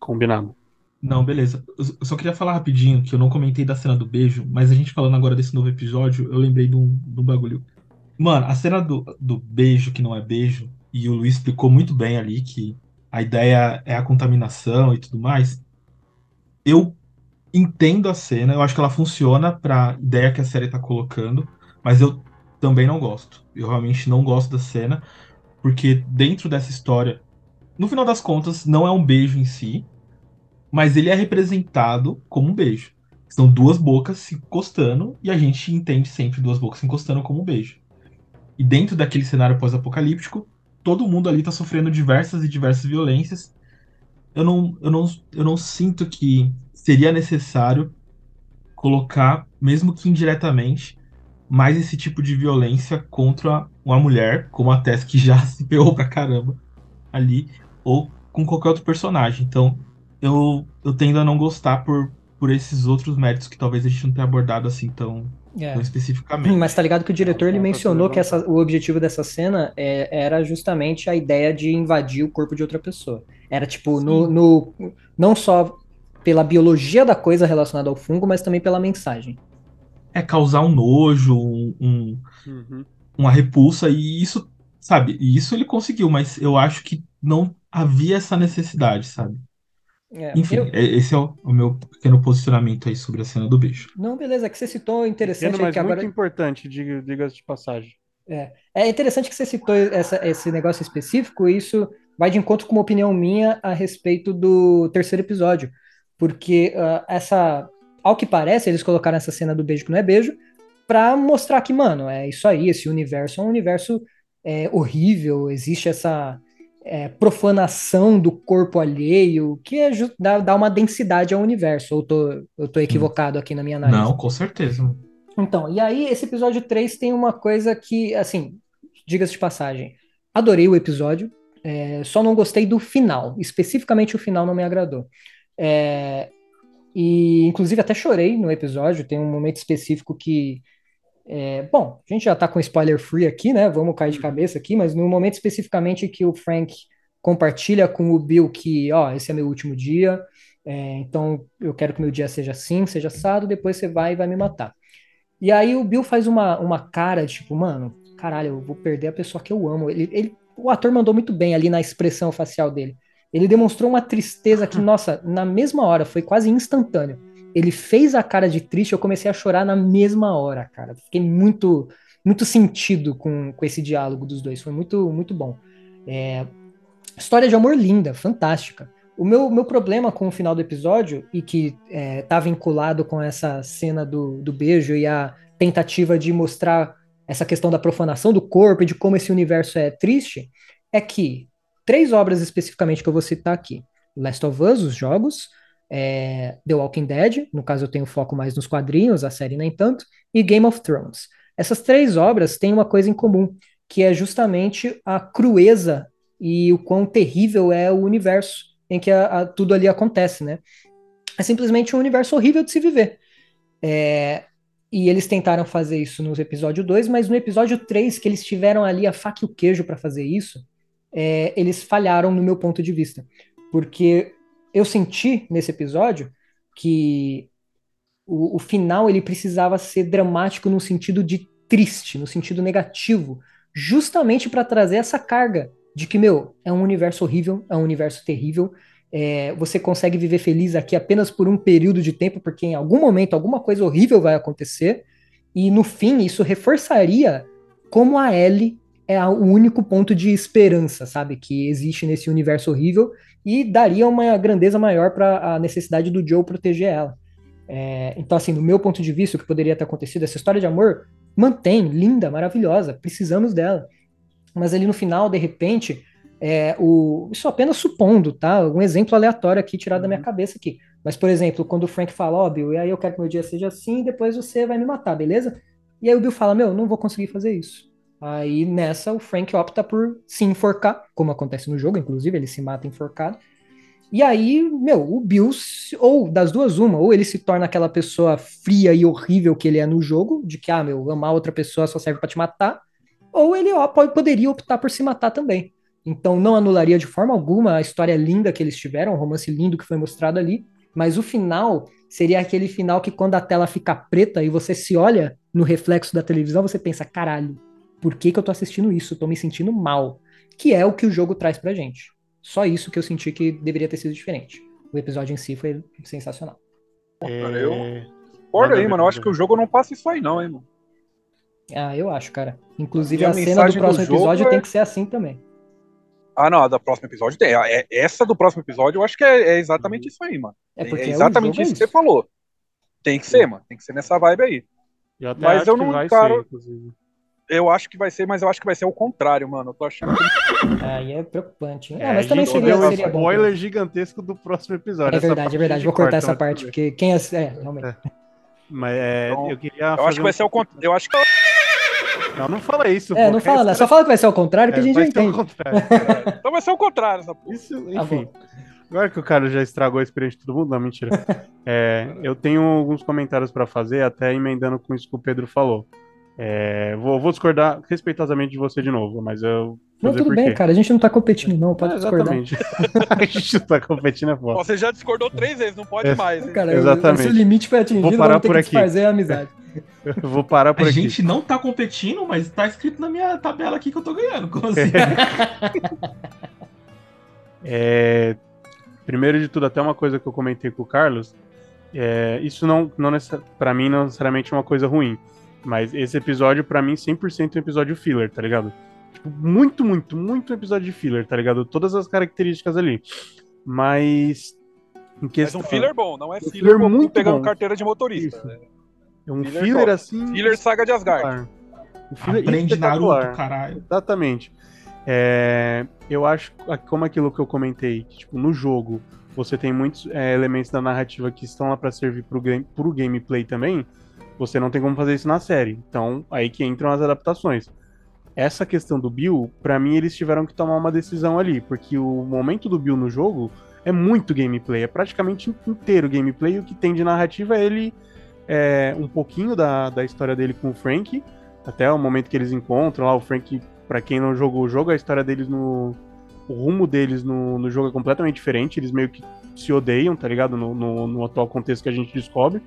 Combinado. Não, beleza. Eu só queria falar rapidinho que eu não comentei da cena do beijo, mas a gente falando agora desse novo episódio, eu lembrei de um, de um bagulho. Mano, a cena do, do beijo que não é beijo, e o Luiz explicou muito bem ali que a ideia é a contaminação e tudo mais. Eu entendo a cena, eu acho que ela funciona pra ideia que a série tá colocando, mas eu também não gosto. Eu realmente não gosto da cena, porque dentro dessa história, no final das contas, não é um beijo em si, mas ele é representado como um beijo. São duas bocas se encostando e a gente entende sempre duas bocas se encostando como um beijo. E dentro daquele cenário pós-apocalíptico, todo mundo ali tá sofrendo diversas e diversas violências. Eu não, eu não, eu não sinto que seria necessário colocar, mesmo que indiretamente, mais esse tipo de violência contra uma mulher, como a Tess que já [LAUGHS] se ferrou pra caramba ali, ou com qualquer outro personagem. Então, eu, eu tendo a não gostar por, por esses outros méritos que talvez a gente não tenha abordado assim tão, É. tão especificamente. Mas tá ligado que o diretor ele tá mencionou que essa- o objetivo dessa cena é- era justamente a ideia de invadir o corpo de outra pessoa. Era tipo, no, no- não só pela biologia da coisa relacionada ao fungo, mas também pela mensagem. É causar um nojo, um, um- Uhum. uma repulsa, e isso, sabe, e isso ele conseguiu, mas eu acho que não havia essa necessidade, sabe? É, Enfim, eu- é- esse é o, o meu pequeno posicionamento aí sobre a cena do beijo. Não, beleza, que você citou interessante Pequeno, é mas que agora muito importante, diga- diga-se de passagem. é interessante que você citou essa- esse negócio específico, e isso vai de encontro com uma opinião minha a respeito do terceiro episódio, porque ah, essa, ao que parece, eles colocaram essa cena do beijo que não é beijo pra mostrar que, mano, é isso aí, esse universo é um universo é, horrível, existe essa é, profanação do corpo alheio, que é dá, dá uma densidade ao universo, ou tô, eu tô equivocado aqui na minha análise? Não, com certeza. Então, e aí esse episódio 3 tem uma coisa que, assim, diga-se de passagem, adorei o episódio, É, só não gostei do final. Especificamente o final não me agradou. É, e, inclusive, até chorei no episódio. Tem um momento específico que. É, bom, a gente já tá com spoiler free aqui, né? Vamos cair de cabeça aqui, mas no momento especificamente que o Frank compartilha com o Bill que, ó, esse é meu último dia, é, então eu quero que meu dia seja assim, seja assado, depois você vai e vai me matar. E aí o Bill faz uma, uma cara, tipo, mano, caralho, eu vou perder a pessoa que eu amo. Ele, ele- o ator mandou muito bem ali na expressão facial dele. Ele demonstrou uma tristeza que, [LAUGHS] nossa, na mesma hora, foi quase instantâneo. Ele fez a cara de triste, eu comecei a chorar na mesma hora, cara. Fiquei muito, muito sentido com, com esse diálogo dos dois. Foi muito, muito bom. É, história de amor linda, fantástica. O meu, meu problema com o final do episódio, e que é, tá vinculado com essa cena do, do beijo e a tentativa de mostrar essa questão da profanação do corpo e de como esse universo é triste, é que três obras especificamente que eu vou citar aqui: Last of Us, os jogos, é, The Walking Dead, no caso eu tenho foco mais nos quadrinhos, a série nem tanto, e Game of Thrones. Essas três obras têm uma coisa em comum, que é justamente a crueza e o quão terrível é o universo em que a- a- tudo ali acontece, né? É simplesmente um universo horrível de se viver. É, e eles tentaram fazer isso no episódio 2, mas no episódio 3, que eles tiveram ali a faca e o queijo para fazer isso, é, eles falharam no meu ponto de vista. Porque eu senti nesse episódio que o, o final ele precisava ser dramático no sentido de triste, no sentido negativo, justamente para trazer essa carga de que, meu, é um universo horrível, é um universo terrível. é, você consegue viver feliz aqui apenas por um período de tempo, porque em algum momento alguma coisa horrível vai acontecer. E no fim, isso reforçaria como a Ellie é o único ponto de esperança, sabe? Que existe nesse universo horrível e daria uma grandeza maior para a necessidade do Joe proteger ela. É, então, assim, no meu ponto de vista, o que poderia ter acontecido, essa história de amor mantém, linda, maravilhosa, precisamos dela. Mas ali no final, de repente, é, o, isso apenas supondo, tá? Um exemplo aleatório aqui tirado da minha cabeça aqui. Mas, por exemplo, quando o Frank fala, ó, Bill, e aí eu quero que meu dia seja assim, e depois você vai me matar, beleza? E aí o Bill fala, meu, não vou conseguir fazer isso. Aí nessa o Frank opta por se enforcar, como acontece no jogo, inclusive, ele se mata enforcado. E aí, meu, o Bill, ou das duas, uma, ou ele se torna aquela pessoa fria e horrível que ele é no jogo, de que, ah, meu, amar outra pessoa só serve pra te matar, ou ele ó, pode, poderia optar por se matar também. Então não anularia de forma alguma a história linda que eles tiveram, o romance lindo que foi mostrado ali, mas o final seria aquele final que quando a tela fica preta e você se olha no reflexo da televisão, você pensa, caralho, por que, que eu tô assistindo isso? Tô me sentindo mal. Que é o que o jogo traz pra gente. Só isso que eu senti que deveria ter sido diferente. O episódio em si foi sensacional. cara, eu- É, Concordo Nada aí, mano. Eu acho que o jogo não passa isso aí, não, hein, mano. Ah, eu acho, cara. Inclusive a a, cena do mensagem do próximo jogo episódio é- tem que ser assim também. Ah, não, a da próximo episódio tem. É, é- essa do próximo episódio eu acho que é, é exatamente isso aí, mano. É porque é é o exatamente é isso que você falou. Tem que ser, mano. Tem que ser nessa vibe aí. eu até Mas acho eu que não vai encaro- ser, inclusive. Eu acho que vai ser, mas eu acho que vai ser o contrário, mano. Eu tô achando que Aí é preocupante. hein? É, Ah, mas também seria, um seria bom. spoiler gigantesco do próximo episódio. É verdade, é verdade. Vou cortar corta, essa parte, porque quem é. É, realmente. Mas é, Então, eu queria. eu acho que vai um- ser o contrário. Eu acho que Não, não fala isso. É, não fala, né? Só fala que vai ser ao contrário que cara- a gente é, já vai ser o entende. contrário. [LAUGHS] então vai ser o contrário essa porra. Isso, Tá enfim. Agora que o cara já estragou a experiência de todo mundo, não, mentira. É, eu tenho alguns comentários pra fazer, até emendando com isso que o Pedro falou. É, vou, vou discordar respeitosamente de você de novo, mas eu. Não, fazer tudo bem, cara. A gente não tá competindo, não. Pode É, discordar. exatamente. [LAUGHS] a gente não tá competindo é foda. Você já discordou três vezes, não pode É. mais. hein? Cara, Exatamente. o seu limite foi atingido, Vou parar vamos ter por que aqui. desfazer a amizade. Eu [LAUGHS] vou parar por A aqui. gente não tá competindo, mas tá escrito na minha tabela aqui que eu tô ganhando. Como assim? [LAUGHS] É, primeiro de tudo, até uma coisa que eu comentei com o Carlos, é, isso não, não pra mim não necessariamente é uma coisa ruim, mas esse episódio pra mim 100% é um episódio filler, tá ligado? Tipo, muito, muito, muito episódio de filler, tá ligado? Todas as características ali. Mas em Mas questão um filler bom, não é filler, filler como muito pegando bom. carteira de motorista. Né? é um filler filler assim Filler Saga de Asgard. Um filler Aprende. Naruto, caralho. Exatamente. É, eu acho, como aquilo que eu comentei, que, tipo, no jogo você tem muitos é, elementos da narrativa que estão lá para servir pro, game, pro gameplay também, você não tem como fazer isso na série. Então, aí que entram as adaptações. essa questão do Bill, pra mim eles tiveram que tomar uma decisão ali, porque o momento do Bill no jogo é muito gameplay, é praticamente inteiro gameplay, o que tem de narrativa é ele é, um pouquinho da, da história dele com o Frank, até o momento que eles encontram lá, o Frank, pra quem não jogou o jogo, a história deles no. O rumo deles no, no jogo é completamente diferente, eles meio que se odeiam, tá ligado? No, no, no atual contexto que a gente descobre.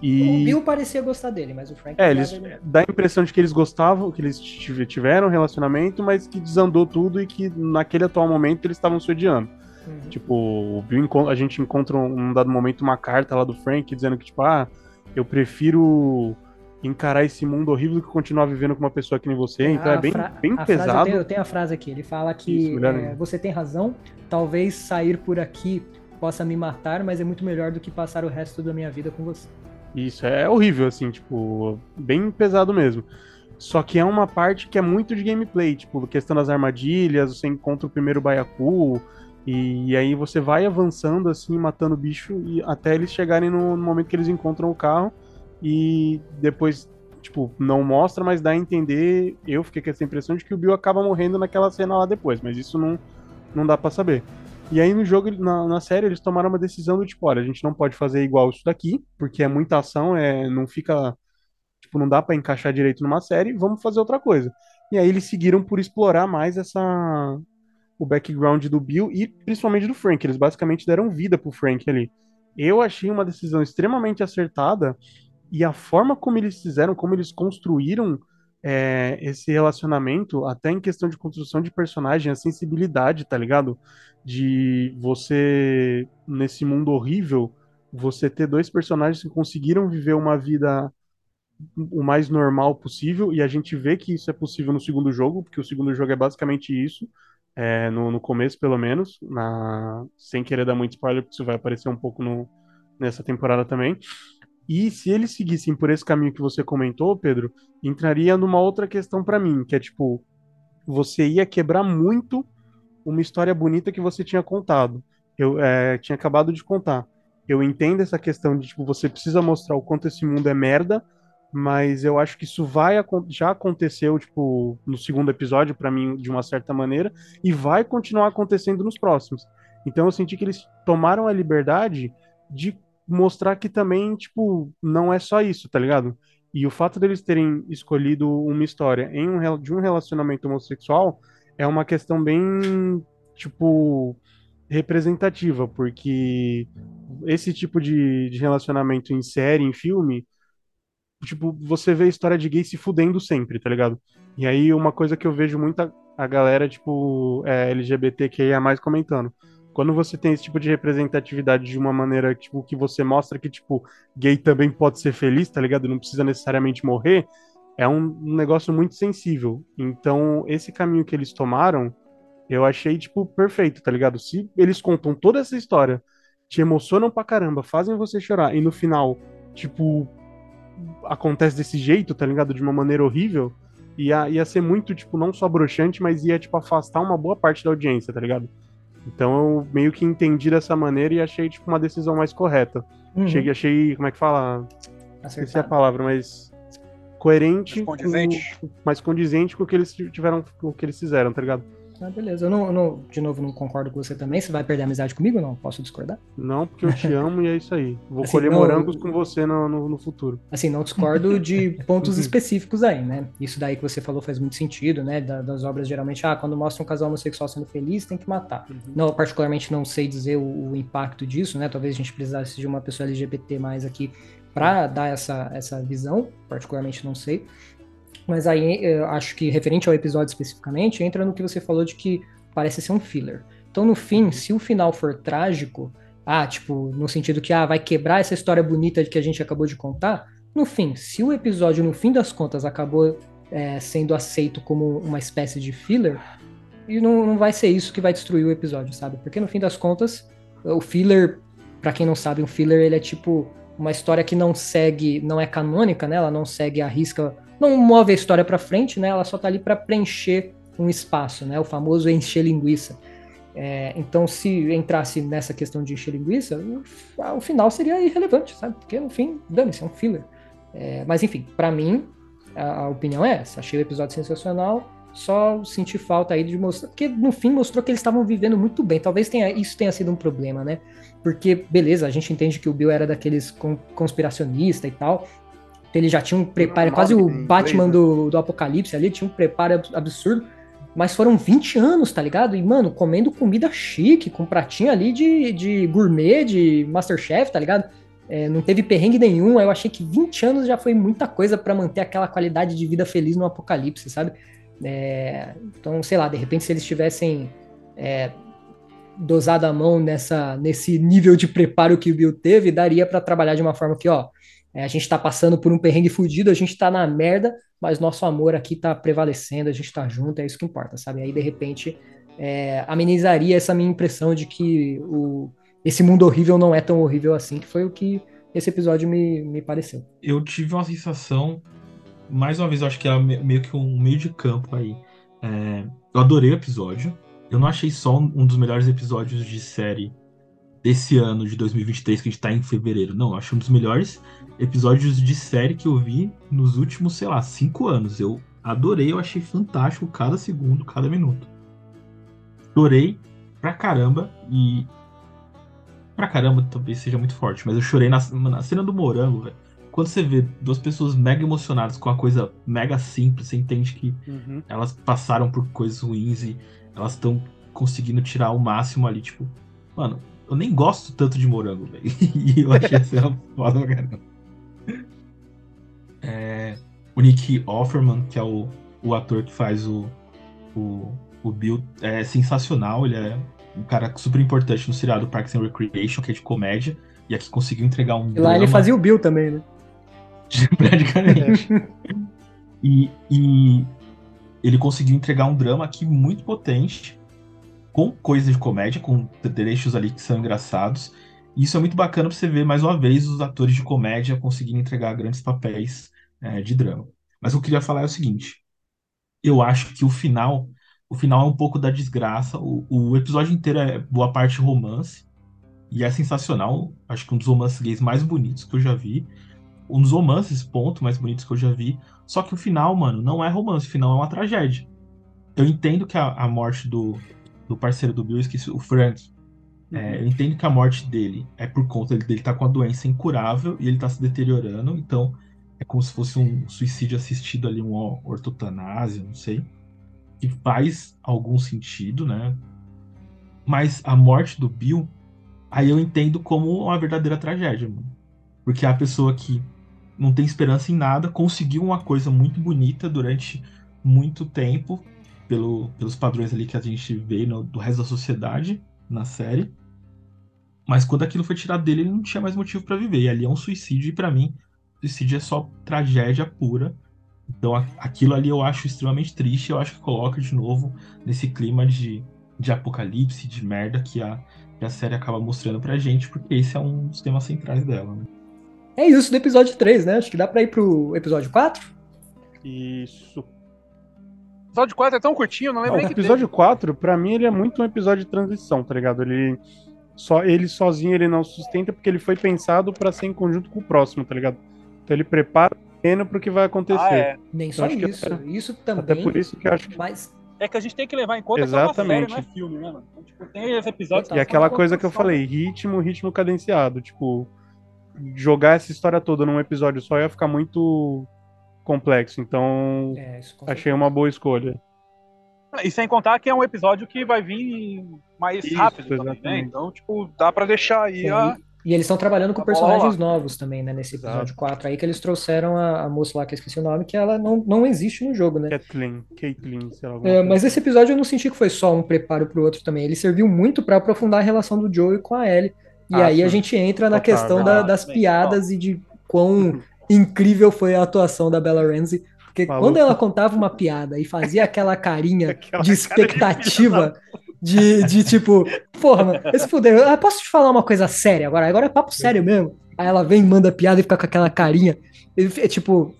E... O Bill parecia gostar dele, mas o Frank. É, eles dava ele- dá a impressão de que eles gostavam, que eles tive- tiveram um relacionamento, mas que desandou tudo e que naquele atual momento eles estavam se odiando. Uhum. Tipo, o Bill a gente encontra um, num dado momento uma carta lá do Frank dizendo que, tipo, ah, eu prefiro encarar esse mundo horrível do que continuar vivendo com uma pessoa que nem você. Então A é bem, bem frase, eu, pesado. tenho, eu tenho a frase aqui. Ele fala que Isso, é, você tem razão. Talvez sair por aqui possa me matar, mas é muito melhor do que passar o resto da minha vida com você. Isso é horrível, assim, tipo, bem pesado mesmo. Só que é uma parte que é muito de gameplay, tipo, questão das armadilhas, você encontra o primeiro Baiacu, e, aí você vai avançando, assim, matando o bicho, e até eles chegarem no, no momento que eles encontram o carro, e depois, tipo, não mostra, mas dá a entender, eu fiquei com essa impressão de que o Bill acaba morrendo naquela cena lá depois, mas isso não, não dá pra saber. E aí no jogo, na, na série, eles tomaram uma decisão do tipo, olha, a gente não pode fazer igual isso daqui, porque é muita ação, é, não fica, tipo, não dá pra encaixar direito numa série, vamos fazer outra coisa. E aí eles seguiram por explorar mais essa o background do Bill e principalmente do Frank, eles basicamente deram vida pro Frank ali. Eu achei uma decisão extremamente acertada e a forma como eles fizeram, como eles construíram é, esse relacionamento, até em questão de construção de personagem, a sensibilidade, tá ligado? De você, nesse mundo horrível, você ter dois personagens que conseguiram viver uma vida o mais normal possível, e a gente vê que isso é possível no segundo jogo, porque o segundo jogo é basicamente isso, é, no, no começo, pelo menos, na, sem querer dar muito spoiler, porque isso vai aparecer um pouco no, nessa temporada também. E se eles seguissem por esse caminho que você comentou, Pedro, entraria numa outra questão pra mim, que é tipo, você ia quebrar muito uma história bonita que você tinha contado. Eu é, tinha acabado de contar. Eu entendo essa questão de tipo, você precisa mostrar o quanto esse mundo é merda, mas eu acho que isso vai já aconteceu tipo no segundo episódio pra mim de uma certa maneira e vai continuar acontecendo nos próximos. Então eu senti que eles tomaram a liberdade de mostrar que também, tipo, não é só isso, tá ligado? E o fato deles terem escolhido uma história em um, de um relacionamento homossexual é uma questão bem, tipo, representativa, porque esse tipo de, de relacionamento em série, em filme, tipo, você vê a história de gay se fudendo sempre, tá ligado? E aí uma coisa que eu vejo muita a galera, tipo, é, LGBTQIA+, comentando. Quando você tem esse tipo de representatividade de uma maneira, tipo, que você mostra que, tipo, gay também pode ser feliz, tá ligado? Não precisa necessariamente morrer, é um, negócio muito sensível. Então, esse caminho que eles tomaram, eu achei, tipo, perfeito, tá ligado? Se eles contam toda essa história, te emocionam pra caramba, fazem você chorar, e no final, tipo, acontece desse jeito, tá ligado? De uma maneira horrível, ia, ia ser muito, tipo, não só broxante, mas ia, tipo, afastar uma boa parte da audiência, tá ligado? Então eu meio que entendi dessa maneira e achei, tipo, uma decisão mais correta. Uhum. Cheguei, achei, como é que fala? Esqueci a Acertado. palavra, mas coerente, Mais condizente. com- mais condizente com o que eles tiveram, com o que eles fizeram, tá ligado? Ah, beleza. Eu não, não- de novo, não concordo com você também. Você vai perder a amizade comigo ou não? Posso discordar? Não, porque eu te amo e é isso aí. Vou Assim, colher não- morangos com você no, no, no futuro. Assim, não discordo de [LAUGHS] pontos específicos aí, né? Isso daí que você falou faz muito sentido, né? Da- das obras, geralmente, ah, quando mostra um casal homossexual sendo feliz, tem que matar. Não, eu particularmente não sei dizer o, o impacto disso, né? Talvez a gente precisasse de uma pessoa LGBT mais aqui para dar essa, essa visão, particularmente não sei. Mas aí eu acho que, referente ao episódio especificamente, entra no que você falou de que parece ser um filler. Então, no fim, se o final for trágico, ah, tipo, no sentido que ah, vai quebrar essa história bonita que a gente acabou de contar, no fim, se o episódio, no fim das contas, acabou é, sendo aceito como uma espécie de filler, e não, não vai ser isso que vai destruir o episódio, sabe? Porque no fim das contas, o filler, pra quem não sabe, um filler ele é tipo uma história que não segue, não é canônica, né? Ela não segue a risca, não move a história pra frente, né? Ela só tá ali pra preencher um espaço, né? O famoso encher linguiça. É, então, se entrasse nessa questão de encher linguiça, o, o final seria irrelevante, sabe? Porque no fim, dane-se, é um filler. É, mas enfim, pra mim, a, a opinião é essa. Achei o episódio sensacional. Só senti falta aí de mostrar. Porque no fim mostrou que eles estavam vivendo muito bem. Talvez tenha, isso tenha sido um problema, né? Porque, beleza, a gente entende que o Bill era daqueles con- conspiracionista e tal. Ele já tinha um preparo, nome quase o Batman né? do, do Apocalipse ali, tinha um preparo ab- absurdo. Mas foram 20 anos, tá ligado? E, mano, comendo comida chique, com pratinho ali de, de gourmet, de Masterchef, tá ligado? É, não teve perrengue nenhum. Eu achei que 20 anos já foi muita coisa pra manter aquela qualidade de vida feliz no apocalipse, sabe? É, então, sei lá, de repente, se eles tivessem é, dosado a mão nessa, nesse nível de preparo que o Bill teve, daria pra trabalhar de uma forma que, ó, é, a gente tá passando por um perrengue fudido, a gente tá na merda, mas nosso amor aqui tá prevalecendo, a gente tá junto, é isso que importa, sabe? Aí, de repente, é, amenizaria essa minha impressão de que o, esse mundo horrível não é tão horrível assim, que foi o que esse episódio me, me pareceu. eu tive uma sensação, mais uma vez, eu acho que era me- meio que um meio de campo aí. É, eu adorei o episódio. Eu não achei só um dos melhores episódios de série desse ano de 2023, que a gente tá em fevereiro. Não, eu achei um dos melhores episódios de série que eu vi nos últimos, sei lá, cinco anos. Eu adorei, eu achei fantástico cada segundo, cada minuto. Chorei pra caramba e. Pra caramba talvez seja muito forte, mas eu chorei na, na cena do morango, velho. Quando você vê duas pessoas mega emocionadas com uma coisa mega simples, você entende que Uhum. elas passaram por coisas ruins e elas estão conseguindo tirar o máximo ali, tipo, mano, eu nem gosto tanto de morango, velho. [LAUGHS] E eu achei essa [LAUGHS] cena foda pra caramba. É, o Nick Offerman, que é o, o ator que faz o, o, o Bill, é sensacional. Ele é um cara super importante no seriado Parks and Recreation, que é de comédia, e aqui conseguiu entregar um E lá ele fazia o Bill também, né? [LAUGHS] praticamente. e, e ele conseguiu entregar um drama aqui muito potente, com coisas de comédia, com trechos ali que são engraçados. E isso é muito bacana pra você ver, mais uma vez, os atores de comédia conseguindo entregar grandes papéis é, de drama. Mas o que eu queria falar é o seguinte: eu acho que o final, o final é um pouco da desgraça. O, o episódio inteiro é boa parte romance. E é sensacional. Acho que um dos romances gays mais bonitos que eu já vi um dos romances, ponto, mais bonitos que eu já vi. Só que o final, mano, não é romance, o final é uma tragédia. Eu entendo que a, a morte do, do parceiro do Bill, eu esqueci, o Frank, é, eu entendo que a morte dele é por conta dele, dele tá com a doença incurável e ele tá se deteriorando, então é como se fosse um suicídio assistido ali, um ortotanásia, não sei. Que faz algum sentido, né? Mas a morte do Bill, aí eu entendo como uma verdadeira tragédia, mano. Porque é a pessoa que não tem esperança em nada, conseguiu uma coisa muito bonita durante muito tempo, pelo, pelos padrões ali que a gente vê no, do resto da sociedade na série. Mas quando aquilo foi tirado dele, ele não tinha mais motivo pra viver. E ali é um suicídio, e pra mim, suicídio é só tragédia pura. Então a- aquilo ali eu acho extremamente triste. Eu acho que coloca de novo nesse clima de, de apocalipse, de merda que a, que a série acaba mostrando pra gente, porque esse é um dos temas centrais dela. Né? É isso do episódio 3, né? Acho que dá pra ir pro episódio 4. Isso. O episódio 4 é tão curtinho, não lembro o nem que episódio 4, pra mim, ele é muito um episódio de transição, tá ligado? Ele só ele sozinho ele não sustenta porque ele foi pensado pra ser em conjunto com o próximo, tá ligado? Então ele prepara o terreno pro que vai acontecer. Ah, é. Nem só acho que isso. até- Isso Até também. por isso que eu acho que Mas É que a gente tem que levar em conta que é uma Exatamente. série, não é filme, né, mano? Então, tipo, tem esse episódio. Tá E aquela falando coisa que eu falei, ritmo, ritmo cadenciado. Tipo, jogar essa história toda num episódio só ia ficar muito complexo. Então, é, achei uma boa escolha. E sem contar que é um episódio que vai vir mais Isso, rápido também, né? exatamente. Então, tipo, dá pra deixar aí É, a. E eles estão trabalhando com personagens novos também, né? Nesse episódio Exato. 4 aí, que eles trouxeram a, a moça lá, que eu esqueci o nome, que ela não, não existe no jogo, né? Kathleen, Caitlyn, sei lá. É, mas assim. esse episódio eu não senti que foi só um preparo pro outro também. Ele serviu muito pra aprofundar a relação do Joey com a Ellie. E Ah, aí a sim. gente entra na Total, questão da- verdade. das piadas e de quão [LAUGHS] incrível foi a atuação da Bella Ramsey. Porque Maluco. quando ela contava uma piada e fazia aquela carinha [LAUGHS] Aquela de expectativa, de, de tipo, porra, esse fudeu, ah, posso te falar uma coisa séria agora? Agora é papo sério mesmo. Aí ela vem, manda piada e fica com aquela carinha. Ele, é tipo,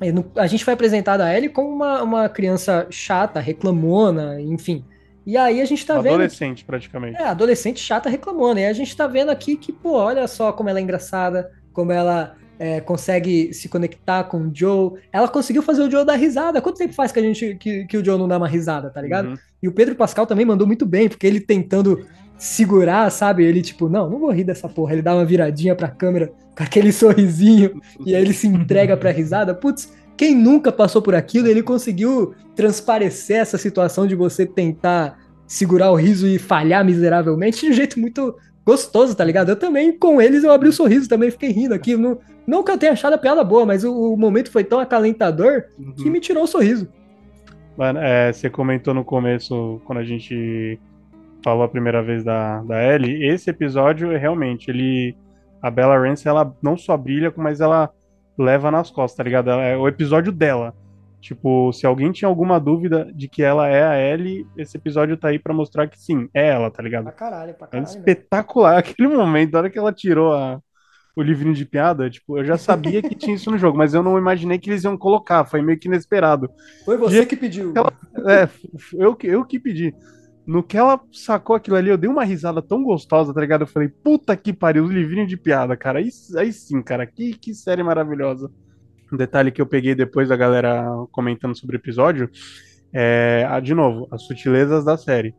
é, a gente foi apresentado a Ellie como uma, uma criança chata, reclamona, enfim. E aí a gente tá vendo. Adolescente, praticamente. É, adolescente chata reclamando. E a gente tá vendo aqui que, pô, olha só como ela é engraçada, como ela é, consegue se conectar com o Joe. Ela conseguiu fazer o Joe dar risada. Quanto tempo faz que a gente que, que o Joe não dá uma risada, tá ligado? Uhum. E o Pedro Pascal também mandou muito bem, porque ele tentando segurar, sabe? Ele tipo, não, não vou rir dessa porra. Ele dá uma viradinha pra câmera com aquele [LAUGHS] sorrisinho e aí ele se entrega pra risada. Putz, quem nunca passou por aquilo, ele conseguiu transparecer essa situação de você tentar segurar o riso e falhar miseravelmente de um jeito muito gostoso, tá ligado? Eu também, com eles, eu abri o sorriso, também fiquei rindo aqui. Não, não que eu tenha achado a piada boa, mas o, o momento foi tão acalentador que Uhum. me tirou o sorriso. Mano, é, você comentou no começo, quando a gente falou a primeira vez da, da Ellie, esse episódio, realmente, ele... A Bella Ramsey, ela não só brilha, mas ela leva nas costas, tá ligado? Ela- É o episódio dela. Tipo, se alguém tinha alguma dúvida de que ela é a Ellie, esse episódio tá aí pra mostrar que sim, é ela, tá ligado? Pra caralho, pra É caralho. mesmo. espetacular. [LAUGHS] Aquele momento, na hora que ela tirou a- o livrinho de piada, tipo, eu já [LAUGHS] sabia que tinha isso no jogo, mas eu não imaginei que eles iam colocar, foi meio que inesperado. Foi você que pediu. Ela- É, eu, que- eu que pedi. No que ela sacou aquilo ali, eu dei uma risada tão gostosa, tá ligado? Eu falei, puta que pariu, o livrinho de piada, cara. Aí, aí sim, cara, que, que série maravilhosa. Um detalhe que eu peguei depois da galera comentando sobre o episódio é, ah, de novo, as sutilezas da série.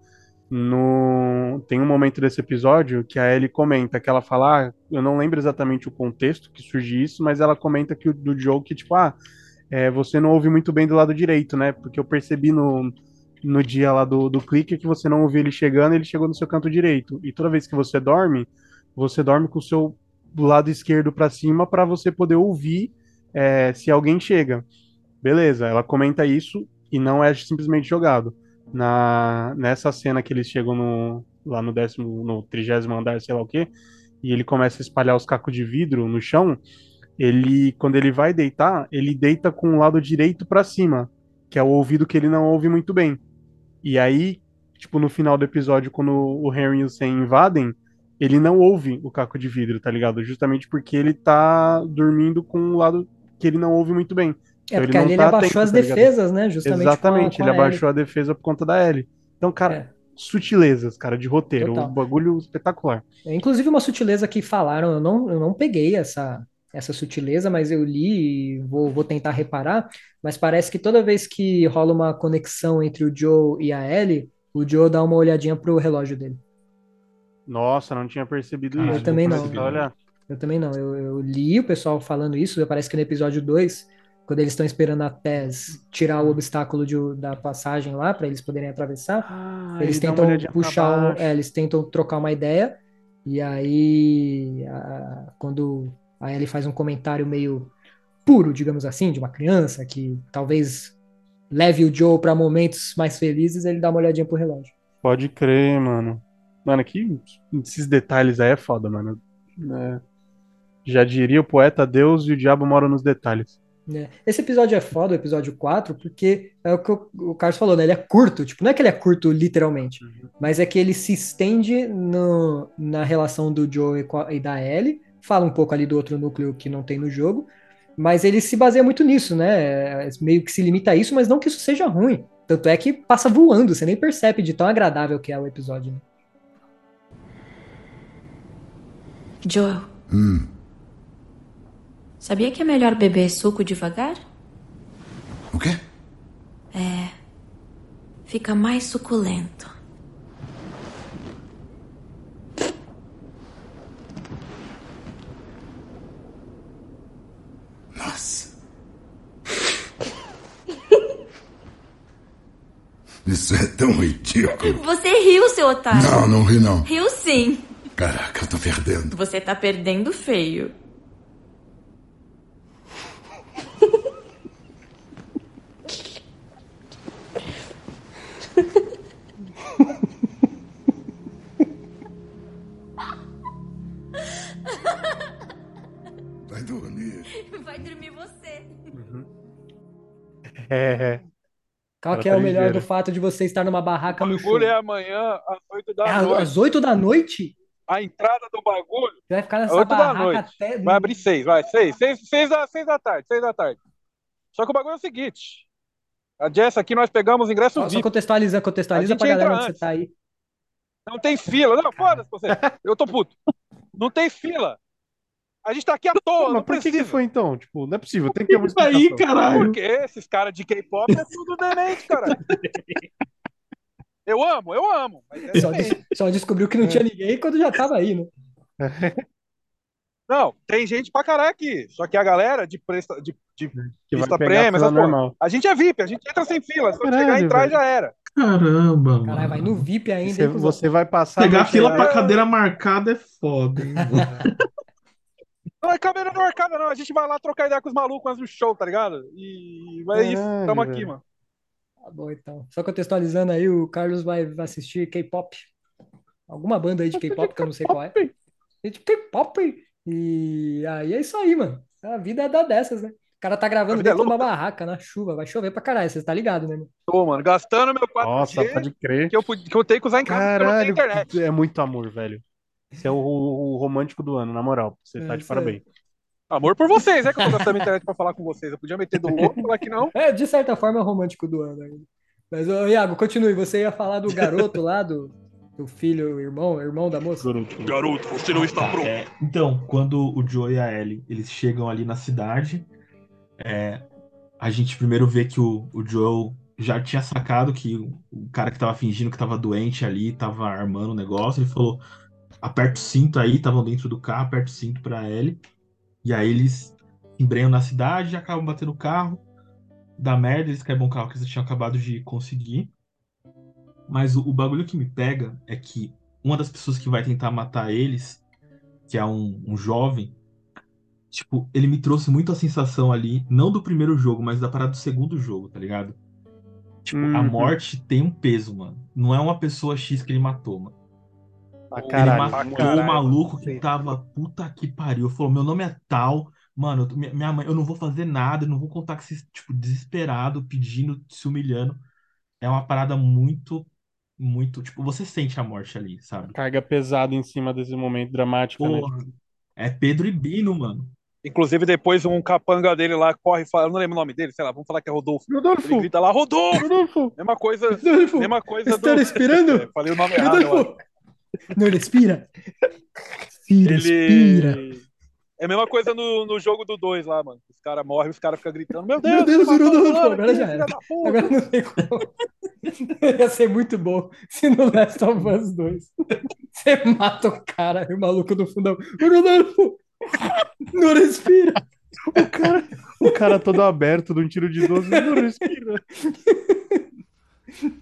No... Tem um momento desse episódio que a Ellie comenta, que ela fala, ah, eu não lembro exatamente o contexto que surge isso, mas ela comenta que o do Joe que, tipo, ah, é, você não ouve muito bem do lado direito, né? Porque eu percebi no, no dia lá do, do clique que você não ouviu ele chegando, ele chegou no seu canto direito. E toda vez que você dorme, você dorme com o seu lado esquerdo para cima para você poder ouvir é, se alguém chega. Beleza, ela comenta isso e não é simplesmente jogado. Na, nessa cena que eles chegam no, lá no décimo, no trigésimo andar, sei lá o quê, e ele começa a espalhar os cacos de vidro no chão, ele, quando ele vai deitar, ele deita com o lado direito para cima, que é o ouvido que ele não ouve muito bem. E aí, tipo, no final do episódio, quando o Henry e o Sam invadem, ele não ouve o caco de vidro, tá ligado? Justamente porque ele tá dormindo com o lado que ele não ouve muito bem. É, Então porque ele não ali ele tá abaixou atento, as tá defesas, né? Justamente Exatamente, com a, ele com a abaixou a defesa por conta da Ellie. Então, cara, É. sutilezas, cara, de roteiro. Total. Um bagulho espetacular. É, inclusive uma sutileza que falaram, eu não, eu não peguei essa, essa sutileza, mas eu li e vou, vou tentar reparar. Mas parece que toda vez que rola uma conexão entre o Joe e a Ellie, o Joe dá uma olhadinha pro relógio dele. Nossa, não tinha percebido Caralho, isso. eu também não. começar a olhar. Eu também não. Eu, eu li o pessoal falando isso. Parece que no episódio 2, quando eles estão esperando a Tess tirar o obstáculo de, da passagem lá para eles poderem atravessar, Ah, eles tentam puxar, um, é, eles tentam trocar uma ideia. E aí, a- quando a Ellie faz um comentário meio puro, digamos assim, de uma criança que talvez leve o Joe para momentos mais felizes, ele dá uma olhadinha pro relógio. Pode crer, mano. Mano, que esses detalhes aí é foda, mano. É, já diria o poeta Deus e o diabo mora nos detalhes. né? Esse episódio é foda, o episódio 4, porque é o que o, Carlos falou, né? Ele é curto, tipo, não é que ele é curto literalmente, mas é que ele se estende no, na relação do Joe e, com a- da Ellie, fala um pouco ali do outro núcleo que não tem no jogo, mas ele se baseia muito nisso, né? É, Meio que se limita a isso, mas não que isso seja ruim. Tanto é que passa voando, você nem percebe de tão agradável que é o episódio. né? Joel. Sabia que é melhor beber suco devagar? O quê? Fica mais suculento. Nossa. Isso é tão ridículo. Você riu, seu otário. Não, não ri não. Riu sim. Caraca, eu tô perdendo. Você tá perdendo feio. É, Qual Ela que é o melhor ligeira. do fato de você estar numa barraca O no bagulho é amanhã, às 8 da É noite. às 8 da noite? A entrada do bagulho Você vai ficar nessa 8 da barraca noite. até. vai abrir 6, vai, 6. 6, 6, da, 6 da tarde, 6 da tarde. Só que o bagulho é o seguinte. A Jess aqui nós pegamos ingresso Só, só VIP. contextualiza, contextualiza A gente pra galera entra onde você antes. tá aí. Não tem fila. Não, foda-se você. Eu tô puto. Não tem fila. A gente tá aqui à toa, Mas por que que foi então? Tipo, não é possível, tem que ter uma Isso aí, explicação. caralho. Porque esses caras de K-pop é tudo demente, cara. Eu amo, eu amo. Mas é Só, des- só descobriu que não tinha ninguém quando já tava aí, né? Não, tem gente pra caralho aqui. Só que a galera de, presta, de, de Que pegar prêmio, a essas. A gente é VIP, a gente entra sem fila. Caralho, chegar e entrar velho. já era. Caramba, mano. Caralho, vai no VIP ainda, Você, hein, você vai passar. Pegar vai fila pra cadeira marcada é foda, hein? [LAUGHS] Não é câmera não arcada, não. A gente vai lá trocar ideia com os malucos antes do show, tá ligado? E é isso. Caralho, Tamo aqui, velho. mano. Tá bom, então. Só contextualizando aí, o Carlos vai vai assistir K-pop. Alguma banda aí de K-pop que eu não sei qual é. É de K-pop. E aí é isso aí, mano. A vida dá dessas, né? O cara tá gravando é dentro de uma barraca, na chuva. Vai chover pra caralho, você tá ligado, né, mano? Tô, mano, gastando meu 4G Nossa, pode crer. que, eu, pude- que eu tenho que usar em casa porque eu não tenho Caralho, internet. é muito amor, velho. Esse é o, o romântico do ano, na moral. Você É, tá de aí. parabéns. Amor por vocês, é que eu tô gastando internet pra falar com vocês. Eu podia meter do louco, falar que não. É, de certa forma é o romântico do ano ainda. Mas, ô, Iago, continue. Você ia falar do garoto lá, do, do filho, irmão, irmão da moça? Garoto. Garoto, você não está pronto. É, então, quando o Joe e a Ellie eles chegam ali na cidade, é, a gente primeiro vê que o, o Joe já tinha sacado que o, o cara que tava fingindo que tava doente ali, tava armando o negócio. Ele falou: aperta o cinto aí, estavam dentro do carro, aperta o cinto pra Ellie. E aí eles embrenham na cidade, acabam batendo o carro, dá merda, eles quebram o carro que eles tinham acabado de conseguir. Mas o, o bagulho que me pega é que uma das pessoas que vai tentar matar eles, que é um, um jovem, tipo, ele me trouxe muito a sensação ali, não do primeiro jogo, mas da parada do segundo jogo, tá ligado? Tipo, a Uhum. morte tem um peso, mano. Não é uma pessoa X que ele matou, mano. Pra Ele matou caralho, o maluco que tava puta que pariu. Falou: meu nome é tal, mano, eu- minha minha mãe, eu não vou fazer nada, eu não vou contar com esse, tipo, desesperado, pedindo, se humilhando. É uma parada muito, muito. Tipo, você sente a morte ali, sabe? Carga pesada em cima desse momento dramático, né? Porra, é Pedro e Bino, mano. Inclusive, depois um capanga dele lá corre e fala, eu não lembro o nome dele, sei lá, vamos falar que é Rodolfo. Ele Rodolfo! grita lá, Rodolfo! Rodolfo! Mesma coisa, Rodolfo, mesma coisa está do. respirando? É, falei o nome errado. Rodolfo! Não respira? Respira, respira. Ele. É a mesma coisa no, no jogo do 2 lá, mano. Os caras morrem, os caras ficam gritando: Meu Deus, Meu Deus, matou Rodolfo, fulano agora já era. da puta." Agora não tem como. [LAUGHS] Ia ser muito bom se no Last of Us 2 você mata o cara e o maluco do fundão. Rodolfo! Não respira! O cara, o cara todo aberto de um tiro de 12 não respira.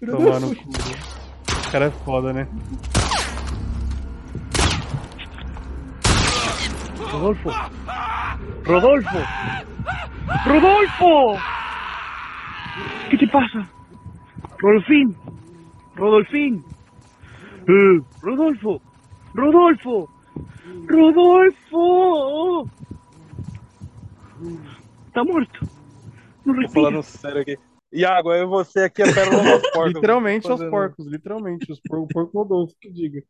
[LAUGHS] Tomar no cu. O cara é foda, né? Rodolfo! Rodolfo! Rodolfo! ¿Qué te pasa? Rodolfín. Rodolfín. Eh, Rodolfo. Rodolfo. Rodolfo. Está muerto. No Tô respira. falando sério aqui. Iago, eu e você aqui é pérola dos [LAUGHS] porcos. Literalmente Tô aos fazendo- porcos, literalmente. Os por, o porco Rodolfo, que diga.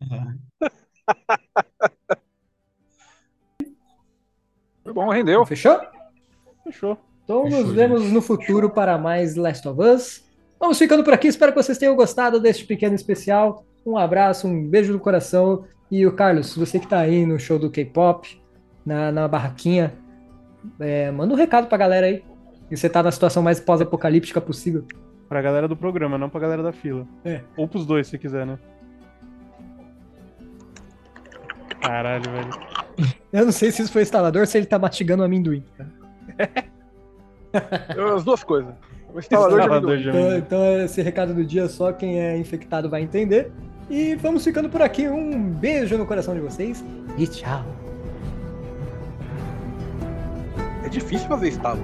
[LAUGHS] Foi bom, rendeu. Fechou? Fechou. Então Fechou, nos vemos gente. no futuro para mais Last of Us. Vamos ficando por aqui. Espero que vocês tenham gostado deste pequeno especial. Um abraço, um beijo no coração. E o Carlos, você que tá aí no show do K-pop, na, na barraquinha, é, manda um recado pra galera aí. E você tá na situação mais pós-apocalíptica possível. Pra galera do programa, não pra galera da fila. É. Ou pros dois, se quiser, né? Caralho, velho. Eu não sei se isso foi instalador ou se ele tá mastigando amendoim. [LAUGHS] As duas coisas. O instalador de Instalador amendoim. de Então, amendoim. então esse recado do dia só quem é infectado vai entender. E vamos ficando por aqui. Um beijo no coração de vocês e tchau. É difícil fazer estalo.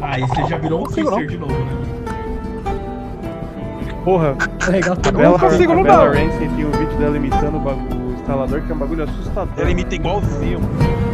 Aí você já virou um não. Fischer de novo, né? Porra, Legal, todo Bela, consigo, a não Bella. Ramsey tem um vídeo dela imitando o, bagulho- instalador, que é um bagulho assustador. Ela imita igualzinho. mano.